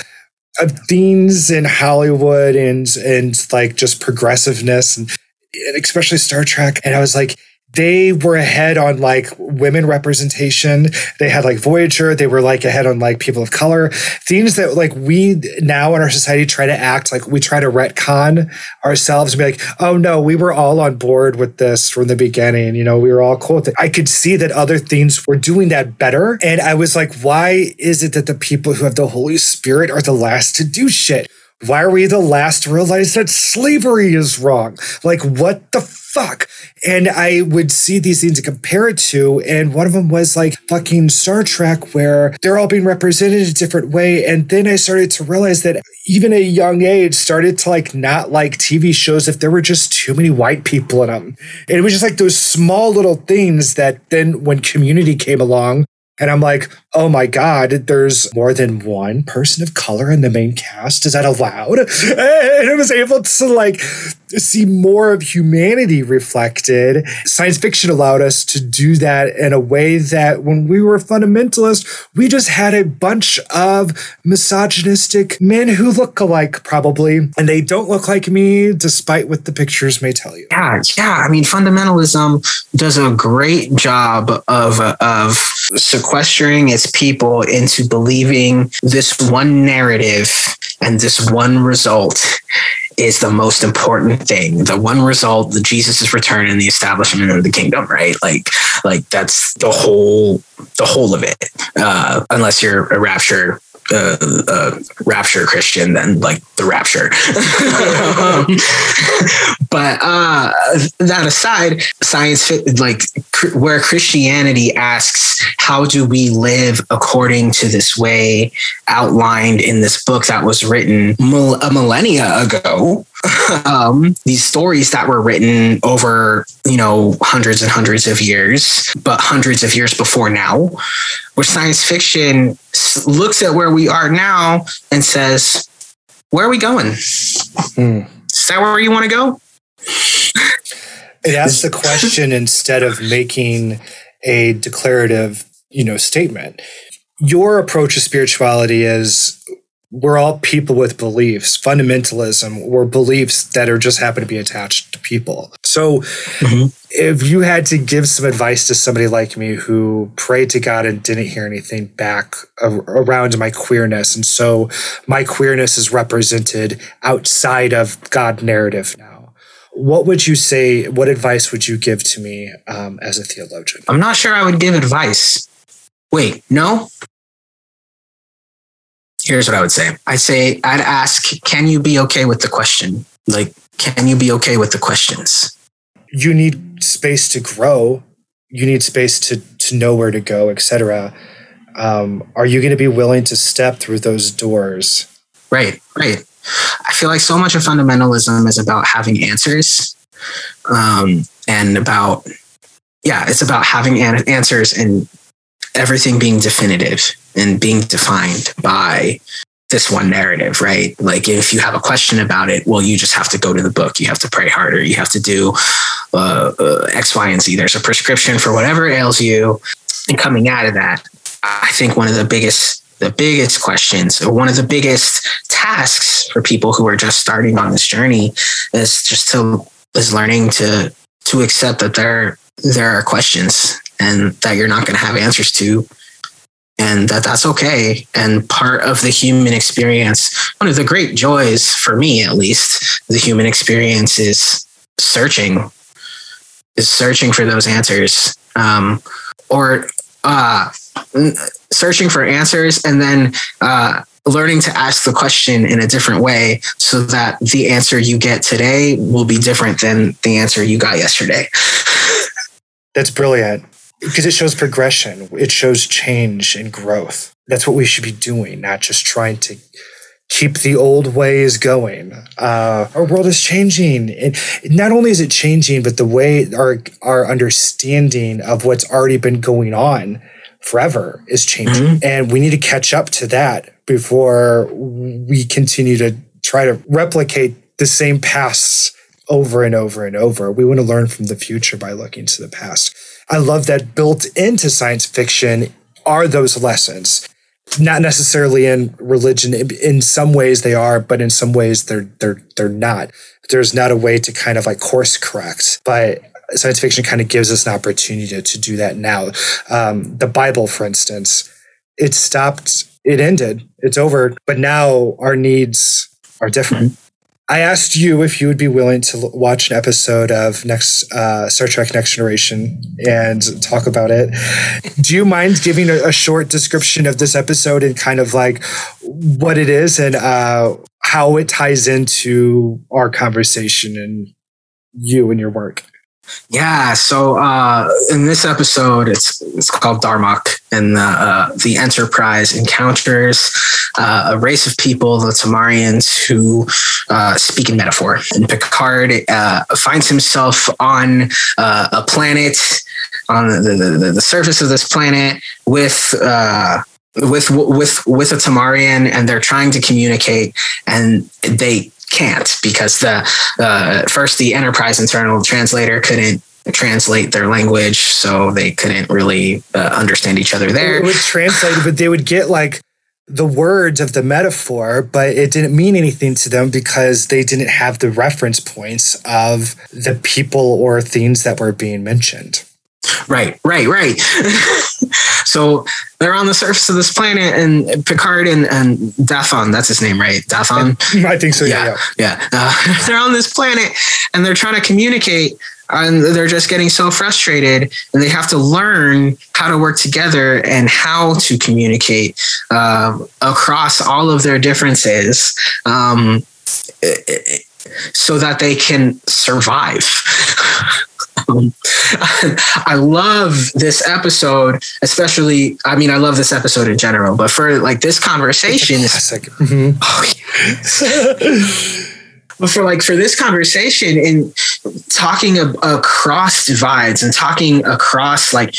of themes in Hollywood and and like just progressiveness and, and especially Star Trek. And I was like, they were ahead on like women representation. They had like Voyager. They were like ahead on like people of color. Things that like we now in our society try to act like we try to retcon ourselves and be like, oh no, we were all on board with this from the beginning. You know, we were all cool with it. I could see that other things were doing that better. And I was like, why is it that the people who have the Holy Spirit are the last to do shit? Why are we the last to realize that slavery is wrong? Like, what the fuck? And I would see these things to compare it to. And one of them was like fucking Star Trek, where they're all being represented a different way. And then I started to realize that even at a young age, started to like not like TV shows if there were just too many white people in them. And it was just like those small little things that then when community came along, and I'm like, oh my God, there's more than one person of color in the main cast. Is that allowed? [LAUGHS] And I was able to like see more of humanity reflected. Science fiction allowed us to do that in a way that when we were fundamentalists, we just had a bunch of misogynistic men who look alike, probably, and they don't look like me, despite what the pictures may tell you. Yeah, yeah. I mean, fundamentalism does a great job of of sequestering its people into believing this one narrative and this one result is the most important thing. The one result, the Jesus' return and the establishment of the kingdom, right? Like, like that's the whole, the whole of it. Uh, unless you're a rapture uh, uh, rapture Christian than like the rapture. [LAUGHS] but uh, that aside, science fit like cr- where Christianity asks, how do we live according to this way outlined in this book that was written mil- a millennia ago? Um, these stories that were written over, you know, hundreds and hundreds of years, but hundreds of years before now, where science fiction looks at where we are now and says, where are we going? Mm. Is that where you want to go? it asks the question [LAUGHS] instead of making a declarative, you know, statement. Your approach to spirituality is we're all people with beliefs. Fundamentalism were beliefs that are just happen to be attached to people. So mm-hmm. if you had to give some advice to somebody like me who prayed to God and didn't hear anything back around my queerness, and so my queerness is represented outside of God narrative now. What would you say? What advice would you give to me um, as a theologian? I'm not sure I would give advice. Wait, no? Here's what I would say. I'd say I'd ask, can you be okay with the question? Like, can you be okay with the questions? You need space to grow. You need space to to know where to go, etc. Um, are you going to be willing to step through those doors? Right, right. I feel like so much of fundamentalism is about having answers um, and about yeah, it's about having an- answers and everything being definitive and being defined by this one narrative, right? Like if you have a question about it, well, you just have to go to the book. You have to pray harder. You have to do uh, uh, X, Y, and Z. There's a prescription for whatever ails you. And coming out of that, I think one of the biggest the biggest questions or one of the biggest tasks for people who are just starting on this journey is just to is learning to to accept that there there are questions and that you're not going to have answers to and that that's okay. And part of the human experience one of the great joys for me at least the human experience is searching is searching for those answers. Um, or uh, searching for answers and then uh, learning to ask the question in a different way so that the answer you get today will be different than the answer you got yesterday. [LAUGHS] That's brilliant because it shows progression, it shows change and growth. That's what we should be doing, not just trying to keep the old ways going. Uh, our world is changing, and not only is it changing, but the way our our understanding of what's already been going on forever is changing. Mm-hmm. And we need to catch up to that before we continue to try to replicate the same pasts over and over and over. We want to learn from the future by looking to the past. I love that built into science fiction are those lessons. Not necessarily in religion. In some ways they are, but in some ways they're they're they're not. There's not a way to kind of like course correct. But science fiction kind of gives us an opportunity to, to do that now. Um, the Bible, for instance, it stopped, it ended, it's over, but now our needs are different. I asked you if you would be willing to watch an episode of next uh, Star Trek Next Generation and talk about it. Do you mind giving a, a, short description of this episode and kind of like what it is and uh, how it ties into our conversation and you and your work? Yeah, so uh, in this episode, it's it's called Darmok, and the uh, the Enterprise encounters uh, a race of people, the Tamarians, who uh, speak in metaphor. And Picard uh, finds himself on uh, a planet on the, the, the, surface of this planet with with with with a Tamarian, and they're trying to communicate, and they can't because the uh, first the enterprise internal translator couldn't translate their language, so they couldn't really uh, understand each other there. It would translate, but they would get like the words of the metaphor, but it didn't mean anything to them because they didn't have the reference points of the people or things that were being mentioned. Right, right, right. [LAUGHS] so they're on the surface of this planet, and Picard and, and Dathon, that's his name, right? Dathon? [LAUGHS] I think so, yeah. Yeah. yeah. Uh, [LAUGHS] they're on this planet and they're trying to communicate, and they're just getting so frustrated, and they have to learn how to work together and how to communicate um, across all of their differences. Um, so that they can survive. [LAUGHS] Um, [LAUGHS] I love this episode, especially. I mean, I love this episode in general, but for like this conversation, mm-hmm. [LAUGHS] oh, but for like for this conversation and talking ab- across divides and talking across like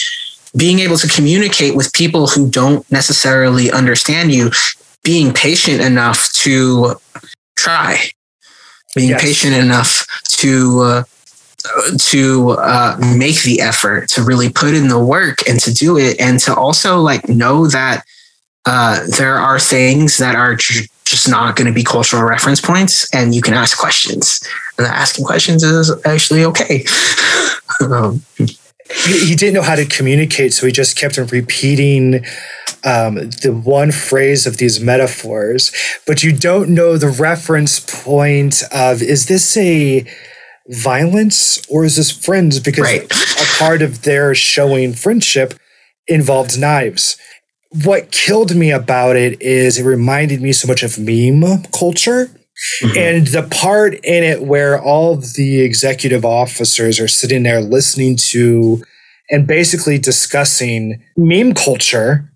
being able to communicate with people who don't necessarily understand you, being patient enough to try, being yes. patient enough to. Uh, to uh, make the effort to really put in the work and to do it and to also like know that uh, there are things that are just not going to be cultural reference points and you can ask questions. And asking questions is actually okay. [LAUGHS] Um, he, he, didn't know how to communicate so he just kept on repeating um, the one phrase of these metaphors. But you don't know the reference point of is this a violence or is this friends? Because right. a part of their showing friendship involved knives. What killed me about it is it reminded me so much of meme culture. Mm-hmm. And the part in it where all the executive officers are sitting there listening to and basically discussing meme culture,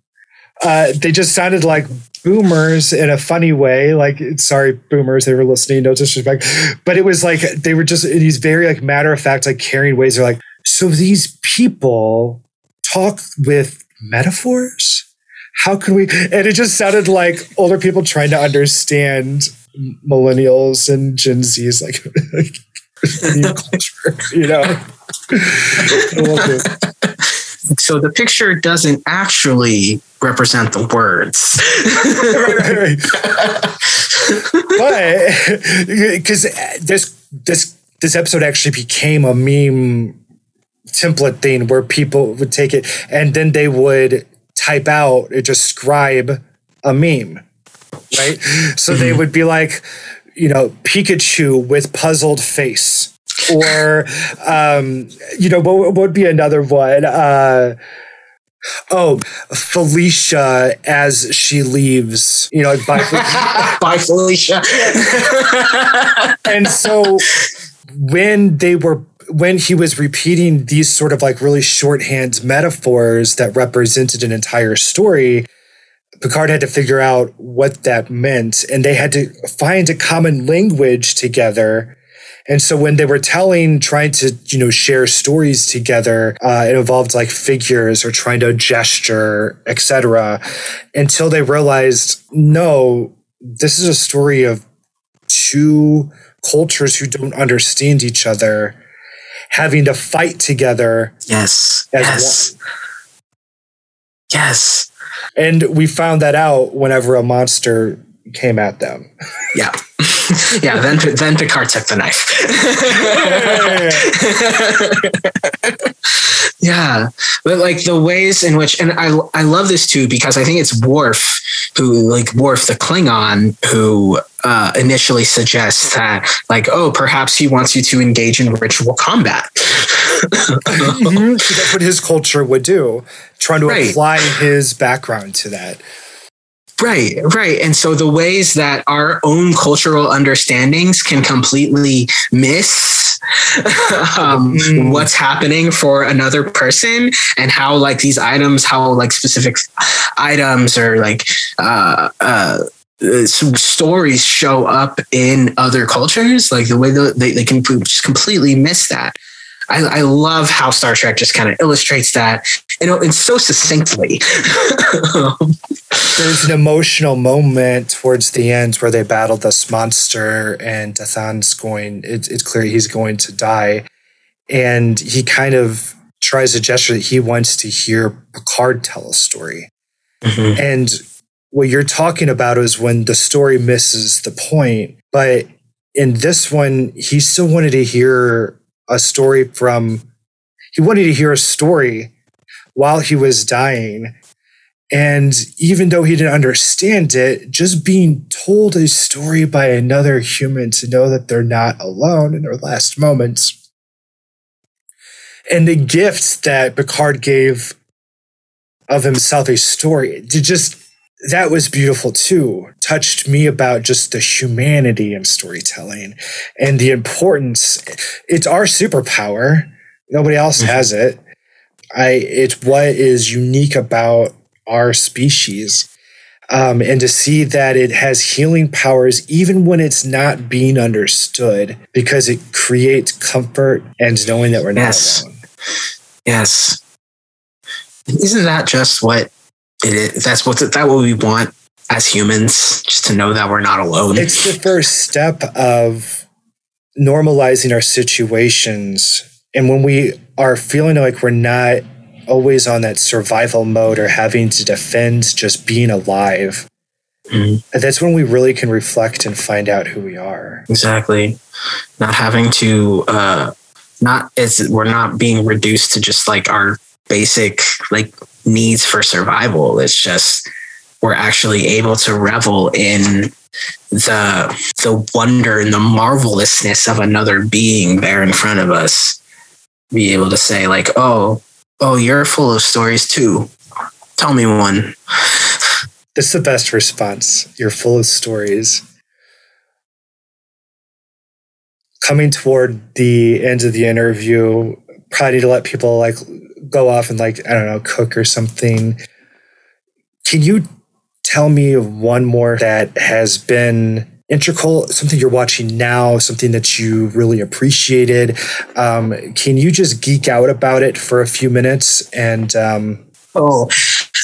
uh, they just sounded like boomers in a funny way. Like, sorry, boomers, they were listening, no disrespect. But it was like they were just in these very like matter of fact, like caring ways. They're like, so these people talk with metaphors? How can we? And it just sounded like older people trying to understand millennials and Gen Z's like [LAUGHS] new [LAUGHS] culture, you know? so the picture doesn't actually represent the words. [LAUGHS] right, right, right. but [LAUGHS] because this this this episode actually became a meme template thing where people would take it and then they would type out or just scribe a meme, right? So they would be like, you know, Pikachu with puzzled face or um, you know, what, what would be another one? Uh, oh, Felicia as she leaves, you know, like bye, bye Felicia. and so when they were when he was repeating these sort of like really shorthand metaphors that represented an entire story, Picard had to figure out what that meant and they had to find a common language together and so when they were telling, trying to, you know, share stories together, uh, it involved like figures or trying to gesture, etc. Until they realized, no, this is a story of two cultures who don't understand each other having to fight together. Yes. yes. One. Yes. And we found that out whenever a monster came at them. Yeah. [LAUGHS] yeah, then then Picard took the knife. [LAUGHS] yeah, but like the ways in which, and I I love this too because I think it's Worf who like Worf the Klingon who uh, initially suggests that like oh perhaps he wants you to engage in ritual combat. mm-hmm. That's what his culture would do, trying to right. apply his background to that. Right, right. And so the ways that our own cultural understandings can completely miss [LAUGHS] um, mm. what's happening for another person and how like these items, how like specific items or like uh, uh, stories show up in other cultures, like the way that they, they can just completely miss that. I, I love how Star Trek just kind of illustrates that, you know, and so succinctly. [LAUGHS] There's an emotional moment towards the end where they battle this monster, and Dathon's going. It, it's clear he's going to die, and he kind of tries to gesture that he wants to hear Picard tell a story, mm-hmm. and what you're talking about is when the story misses the point, but in this one, he still wanted to hear a story from, he wanted to hear a story while he was dying. And even though he didn't understand it, just being told a story by another human to know that they're not alone in their last moments. And the gift that Picard gave of himself a story to just that was beautiful too. Touched me about just the humanity in storytelling and the importance. It's our superpower. Nobody else mm-hmm. has it. I it's what is unique about our species. Um, and to see that it has healing powers even when it's not being understood because it creates comfort and knowing that we're not yes. alone. Yes. Isn't that just what it is, that's what that what we want as humans, just to know that we're not alone. It's the first step of normalizing our situations. And when we are feeling like we're not always on that survival mode or having to defend just being alive, mm-hmm. that's when we really can reflect and find out who we are. Exactly. Not having to, uh, not as we're not being reduced to just like our basic like needs for survival. It's just we're actually able to revel in the the wonder and the marvelousness of another being there in front of us. Be able to say like, "Oh, oh, you're full of stories too. Tell me one." Is the best response. You're full of stories. Coming toward the end of the interview, probably to let people like go off and like I don't know cook or something. Can you tell me one more that has been integral, something you're watching now, something that you really appreciated. Um, can you just geek out about it for a few minutes? And um, oh,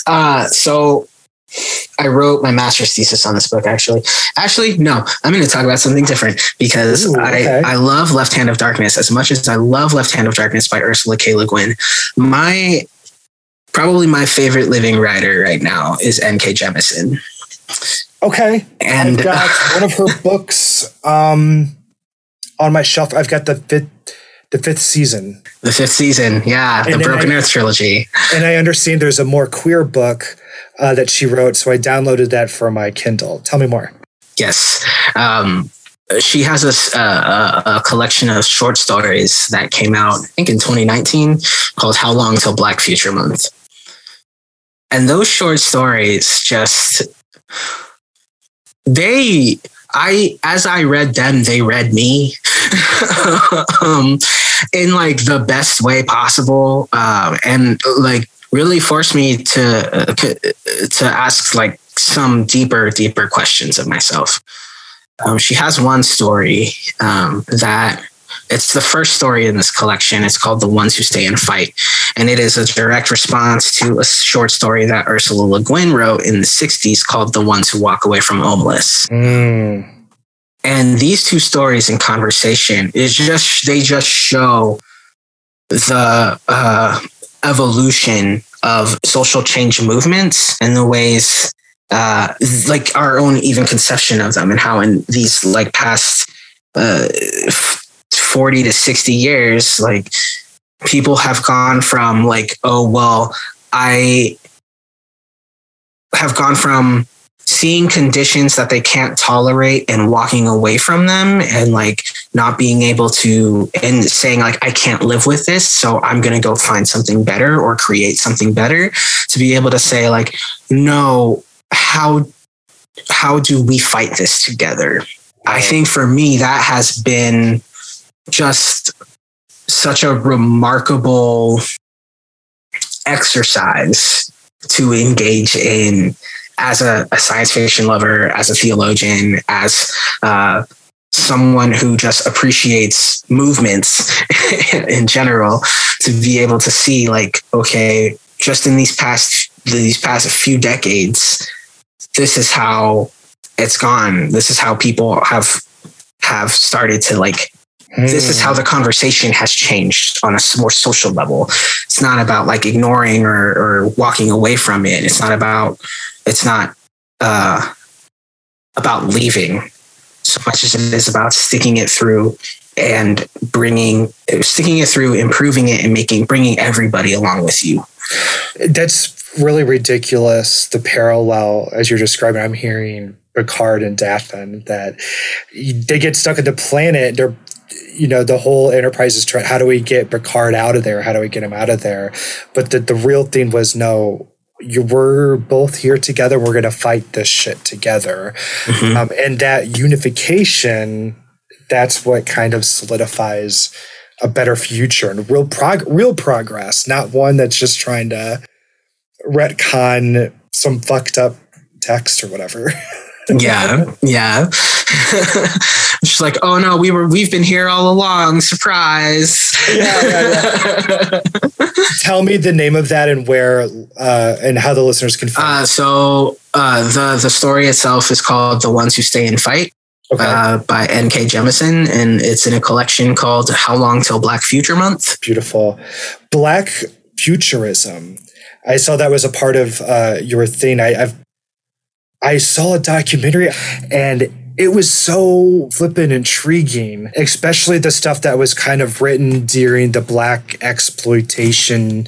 uh, so I wrote my master's thesis on this book. Actually, actually, no, I'm going to talk about something different because Ooh, okay. I I love Left Hand of Darkness as much as I love Left Hand of Darkness by Ursula K. Le Guin. My probably my favorite living writer right now is N.K. Jemisin. Okay. And I've got [LAUGHS] one of her books um, on my shelf. I've got the fifth the fifth season. The fifth season, yeah, and the Broken I, Earth trilogy. And I understand there's a more queer book uh, that she wrote, so I downloaded that for my Kindle. Tell me more. Yes, um, she has a, a, a, collection of short stories that came out, I think, in 2019, called "How Long Till Black Future Month." And those short stories just they I as I read them, they read me [LAUGHS] um, in like the best way possible, uh, and like really forced me to uh, to ask like some deeper, deeper questions of myself. Um, she has one story um, that it's the first story in this collection. It's called The Ones Who Stay and Fight. And it is a direct response to a short story that Ursula Le Guin wrote in the 60s called The Ones Who Walk Away from Omelas. Mm. And these two stories in conversation is just, they just show the uh, evolution of social change movements and the ways uh, like our own even conception of them and how in these like past uh, 40 to 60 years, like people have gone from like, oh, well, I have gone from seeing conditions that they can't tolerate and walking away from them and like not being able to and saying like I can't live with this so I'm going to go find something better or create something better to be able to say like no how how do we fight this together? I think for me that has been just such a remarkable exercise to engage in as a, a science fiction lover, as a theologian, as uh, someone who just appreciates movements [LAUGHS] in general, to be able to see like, okay, just in these past these past few decades, this is how it's gone. This is how people have have started to like this is how the conversation has changed on a more social level. It's not about like ignoring or, or walking away from it. It's not about, it's not uh, about leaving so much as it is about sticking it through and bringing, sticking it through, improving it and making, bringing everybody along with you. That's really ridiculous. The parallel as you're describing, I'm hearing Picard and Dathon that they get stuck at the planet. They're you know the whole enterprise is trying how do we get Picard out of there? How do we get him out of there? But the, the real thing was no you we're both here together. We're going to fight this shit together. Mm-hmm. um, and that unification that's what kind of solidifies a better future and real prog- real progress not one that's just trying to retcon some fucked up text or whatever [LAUGHS] yeah, yeah. [LAUGHS] She's like, oh no, we were we've been here all along. Surprise. Yeah, yeah, yeah. [LAUGHS] Tell me the name of that and where uh, and how the listeners can find. Uh, so uh, the the story itself is called "The Ones Who Stay and Fight." Okay. Uh, by N.K. Jemisin, and it's in a collection called "How Long Till Black Future Month." Beautiful, Black futurism. I saw that was a part of uh, your thing. I, I've I saw a documentary and it was so flippin' intriguing, especially the stuff that was kind of written during the blaxploitation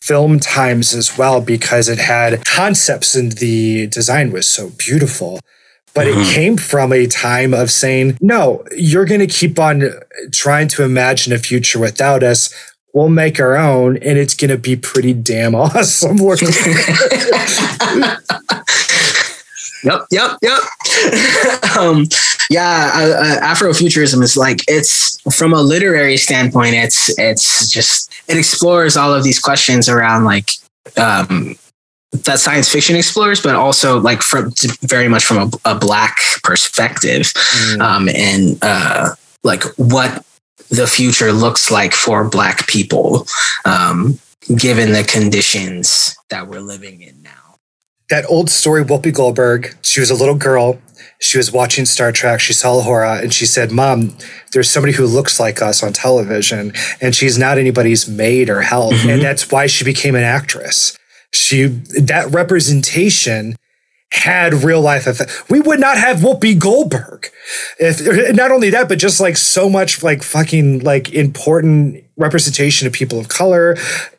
film times as well, because it had concepts and the design was so beautiful. But mm-hmm. it came from a time of saying, no, you're going to keep on trying to imagine a future without us. We'll make our own, and it's going to be pretty damn [LAUGHS] awesome. [LAUGHS] [LAUGHS] Yep, yep, yep. [LAUGHS] um, yeah, uh, uh, Afrofuturism is like it's from a literary standpoint. It's it's just it explores all of these questions around like um, that science fiction explores, but also like from very much from a, a black perspective, mm. um, and uh, like what the future looks like for black people, um, given the conditions that we're living in now. That old story, Whoopi Goldberg. She was a little girl. She was watching Star Trek. She saw Uhura and she said, Mom, there's somebody who looks like us on television, and she's not anybody's maid or help. Mm-hmm. And that's why she became an actress she that representation had real life effect. We would not have Whoopi Goldberg if not only that, but just like so much like fucking like important representation of people of color,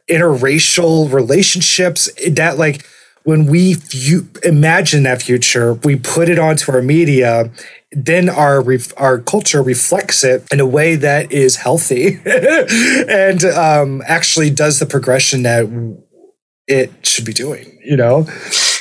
interracial relationships. That like when we view, imagine that future, we put it onto our media. Then our our culture reflects it in a way that is healthy, [LAUGHS] and um, actually does the progression that it should be doing, you know?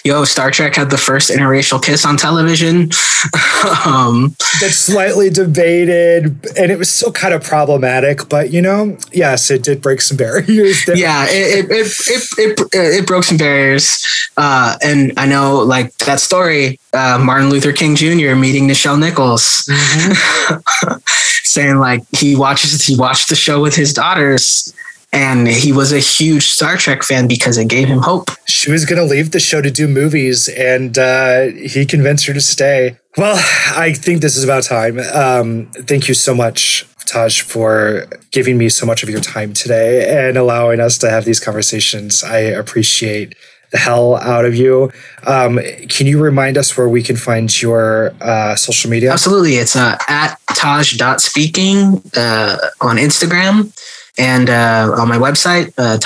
Yo, Star Trek had the first interracial kiss on television. [LAUGHS] um, That's slightly debated, and it was still kind of problematic, but you know, yes, it did break some barriers. There. Yeah, it it, it, it, it, it broke some barriers. Uh, and I know, like, that story, uh, Martin Luther King Jr. meeting Nichelle Nichols, mm-hmm. [LAUGHS] saying, like, he watches, he watched the show with his daughters and he was a huge Star Trek fan because it gave him hope. She was going to leave the show to do movies, and uh, he convinced her to stay. Well, I think this is about time. Um, thank you so much, Taj, for giving me so much of your time today and allowing us to have these conversations. I appreciate the hell out of you. Um, can you remind us where we can find your uh, social media? Absolutely. It's uh, at taj.speaking uh, on Instagram and uh, on my website, uh.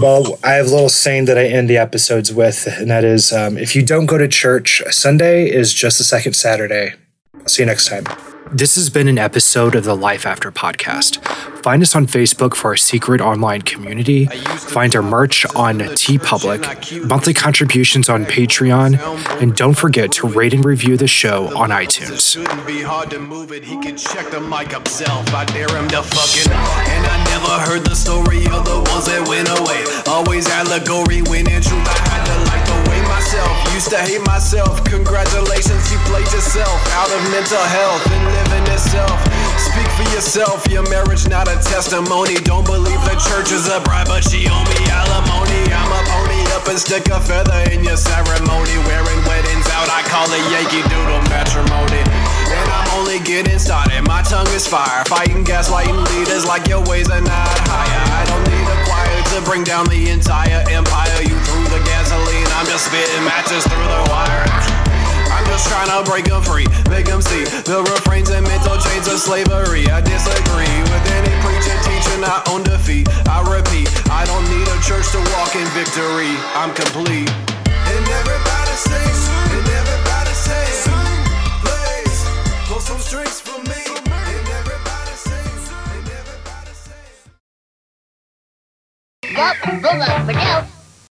Well, I have a little saying that I end the episodes with, and that is um, if you don't go to church, Sunday is just the second Saturday. I'll see you next time. This has been an episode of the Life After podcast. Find us on Facebook for our secret online community. Find our merch on TeePublic, monthly contributions on Patreon, and don't forget to rate and review the show on iTunes. And I never heard the story of the ones that went away. Always allegory when in truth myself. Used to hate myself. Congratulations, you played yourself out of mental health and living itself. Speak for yourself. Your marriage not a testimony. Don't believe the church is a bribe, but she owe me alimony. I'm a pony up and stick a feather in your ceremony. Wearing weddings out, I call it Yankee Doodle matrimony. And I'm only getting started. My tongue is fire, fighting gaslighting leaders like your ways are not higher. I don't to bring down the entire empire. You threw the gasoline, I'm just spitting matches through the wire. I'm just trying to break them free, make them see the refrains and mental chains of slavery. I disagree with any preacher teaching I own defeat. I repeat, I don't need a church to walk in victory. I'm complete. And everybody sings, and everybody sings. Pull some strings for me. Up, the girl.